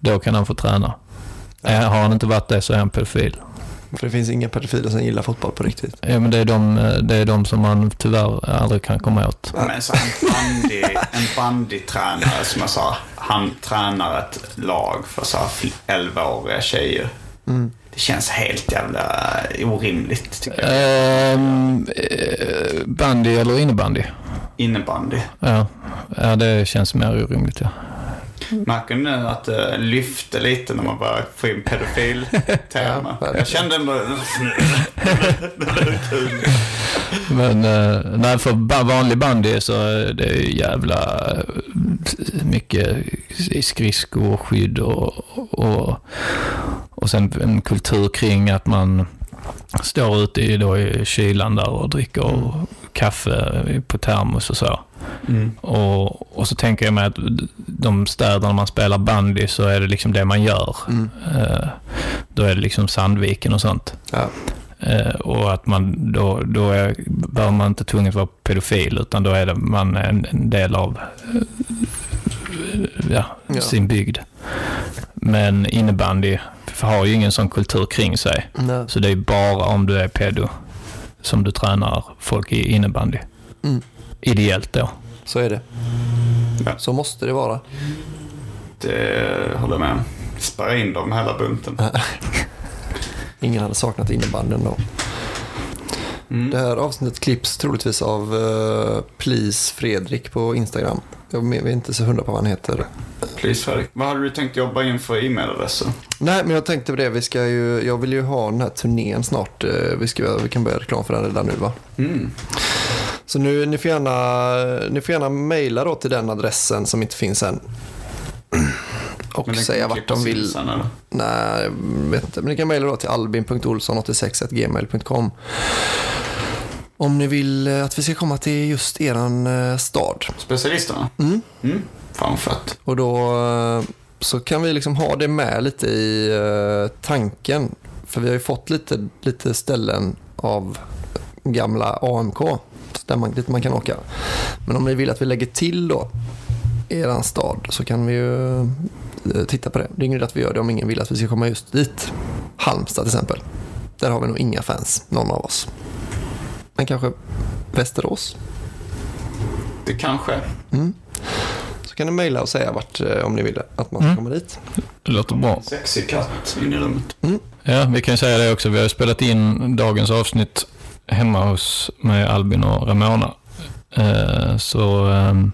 Då kan han få träna. Eh, Har han inte varit det så är han pedofil. För det finns inga pedofiler som gillar fotboll på riktigt. Ja, men det är de, eh, det är de som man tyvärr aldrig kan komma åt. Men så en bandy, en bandytränare som jag sa, han tränar ett lag för så här 11-åriga tjejer. Det känns helt jävla orimligt tycker jag. Eh, bandy eller innebandy? Innebandy. Ja. ja, det känns mer orimligt ja. Märker ni nu att det lyfte lite när man börjar få in pedofil-tema? Ja, jag kände ändå... Men eh, nej, för vanlig bandy så är det ju jävla eh, mycket i skridskoskydd och, och, och sen en kultur kring att man står ute i, då i kylan där och dricker kaffe på termos och så. Och, och så tänker jag mig att de städerna man spelar bandy så är det liksom det man gör. Eh, då är det liksom Sandviken och sånt. Ja. Eh, och att man då, då är, behöver man inte tvunget vara pedofil utan då är det, man en, en del av eh, ja, Ja. sin bygd. Men innebandy har ju ingen sån kultur kring sig. Nej. Så det är bara om du är pedo som du tränar folk i innebandy. Mm. Ideellt då. Så är det. Ja. Så måste det vara. Det håller jag med om. Spärra in dem hela bunten. Ingen hade saknat innebandyn då. Det här avsnittet klipps troligtvis av uh, Please Fredrik på Instagram. Jag vet inte så hundra på vad han heter. Please Fredrik. Vad hade du tänkt jobba in för e-mailadresser? Nej, men jag tänkte på det. Vi ska ju, jag vill ju ha den här turnén snart. Eh, Vi, ska, vi kan börja reklam för den redan nu va? Mm. Så nu, ni får gärna, ni får gärna mejla då till den adressen som inte finns än. Och säga vart de vill. Sen? Nej, vet inte. Men ni kan mejla då till albin.olsson86gmail.com om ni vill eh, att vi ska komma till just eran eh, stad. Specialisterna? Mm. Mm. Fan fett. Och då eh, så kan vi liksom ha det med lite i tanken. För vi har ju fått lite, lite ställen av gamla AMK där man, dit man kan åka. Men om ni vill att vi lägger till då eran stad så kan vi ju eh, titta på det. Det är ingen idé att vi gör det om ingen vill att vi ska komma just dit. Halmstad till exempel. Där har vi nog inga fans, någon av oss. Men kanske Västerås? Det kanske. Så kan ni mejla och säga vart, eh, om ni vill att man ska Mm. komma dit. Det låter bra. Sexig katt in i rummet. Ja, vi kan ju säga det också. Vi har spelat in dagens avsnitt hemma hos med Albin och Ramona. Eh, Så ehm,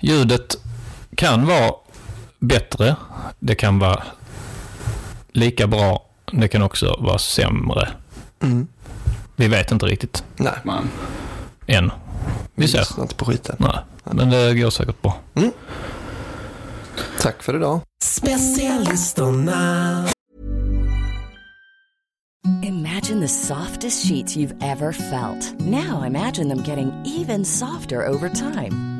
ljudet kan vara bättre. Det kan vara lika bra. Det kan också vara sämre. Mm. Vi vet inte riktigt Nej, Men än. Vi ser. lyssnar inte på skiten. Nej, men det går säkert bra. Tack för idag. Specialisterna. Imagine the softest sheets you've ever felt. Now imagine them getting even softer over time.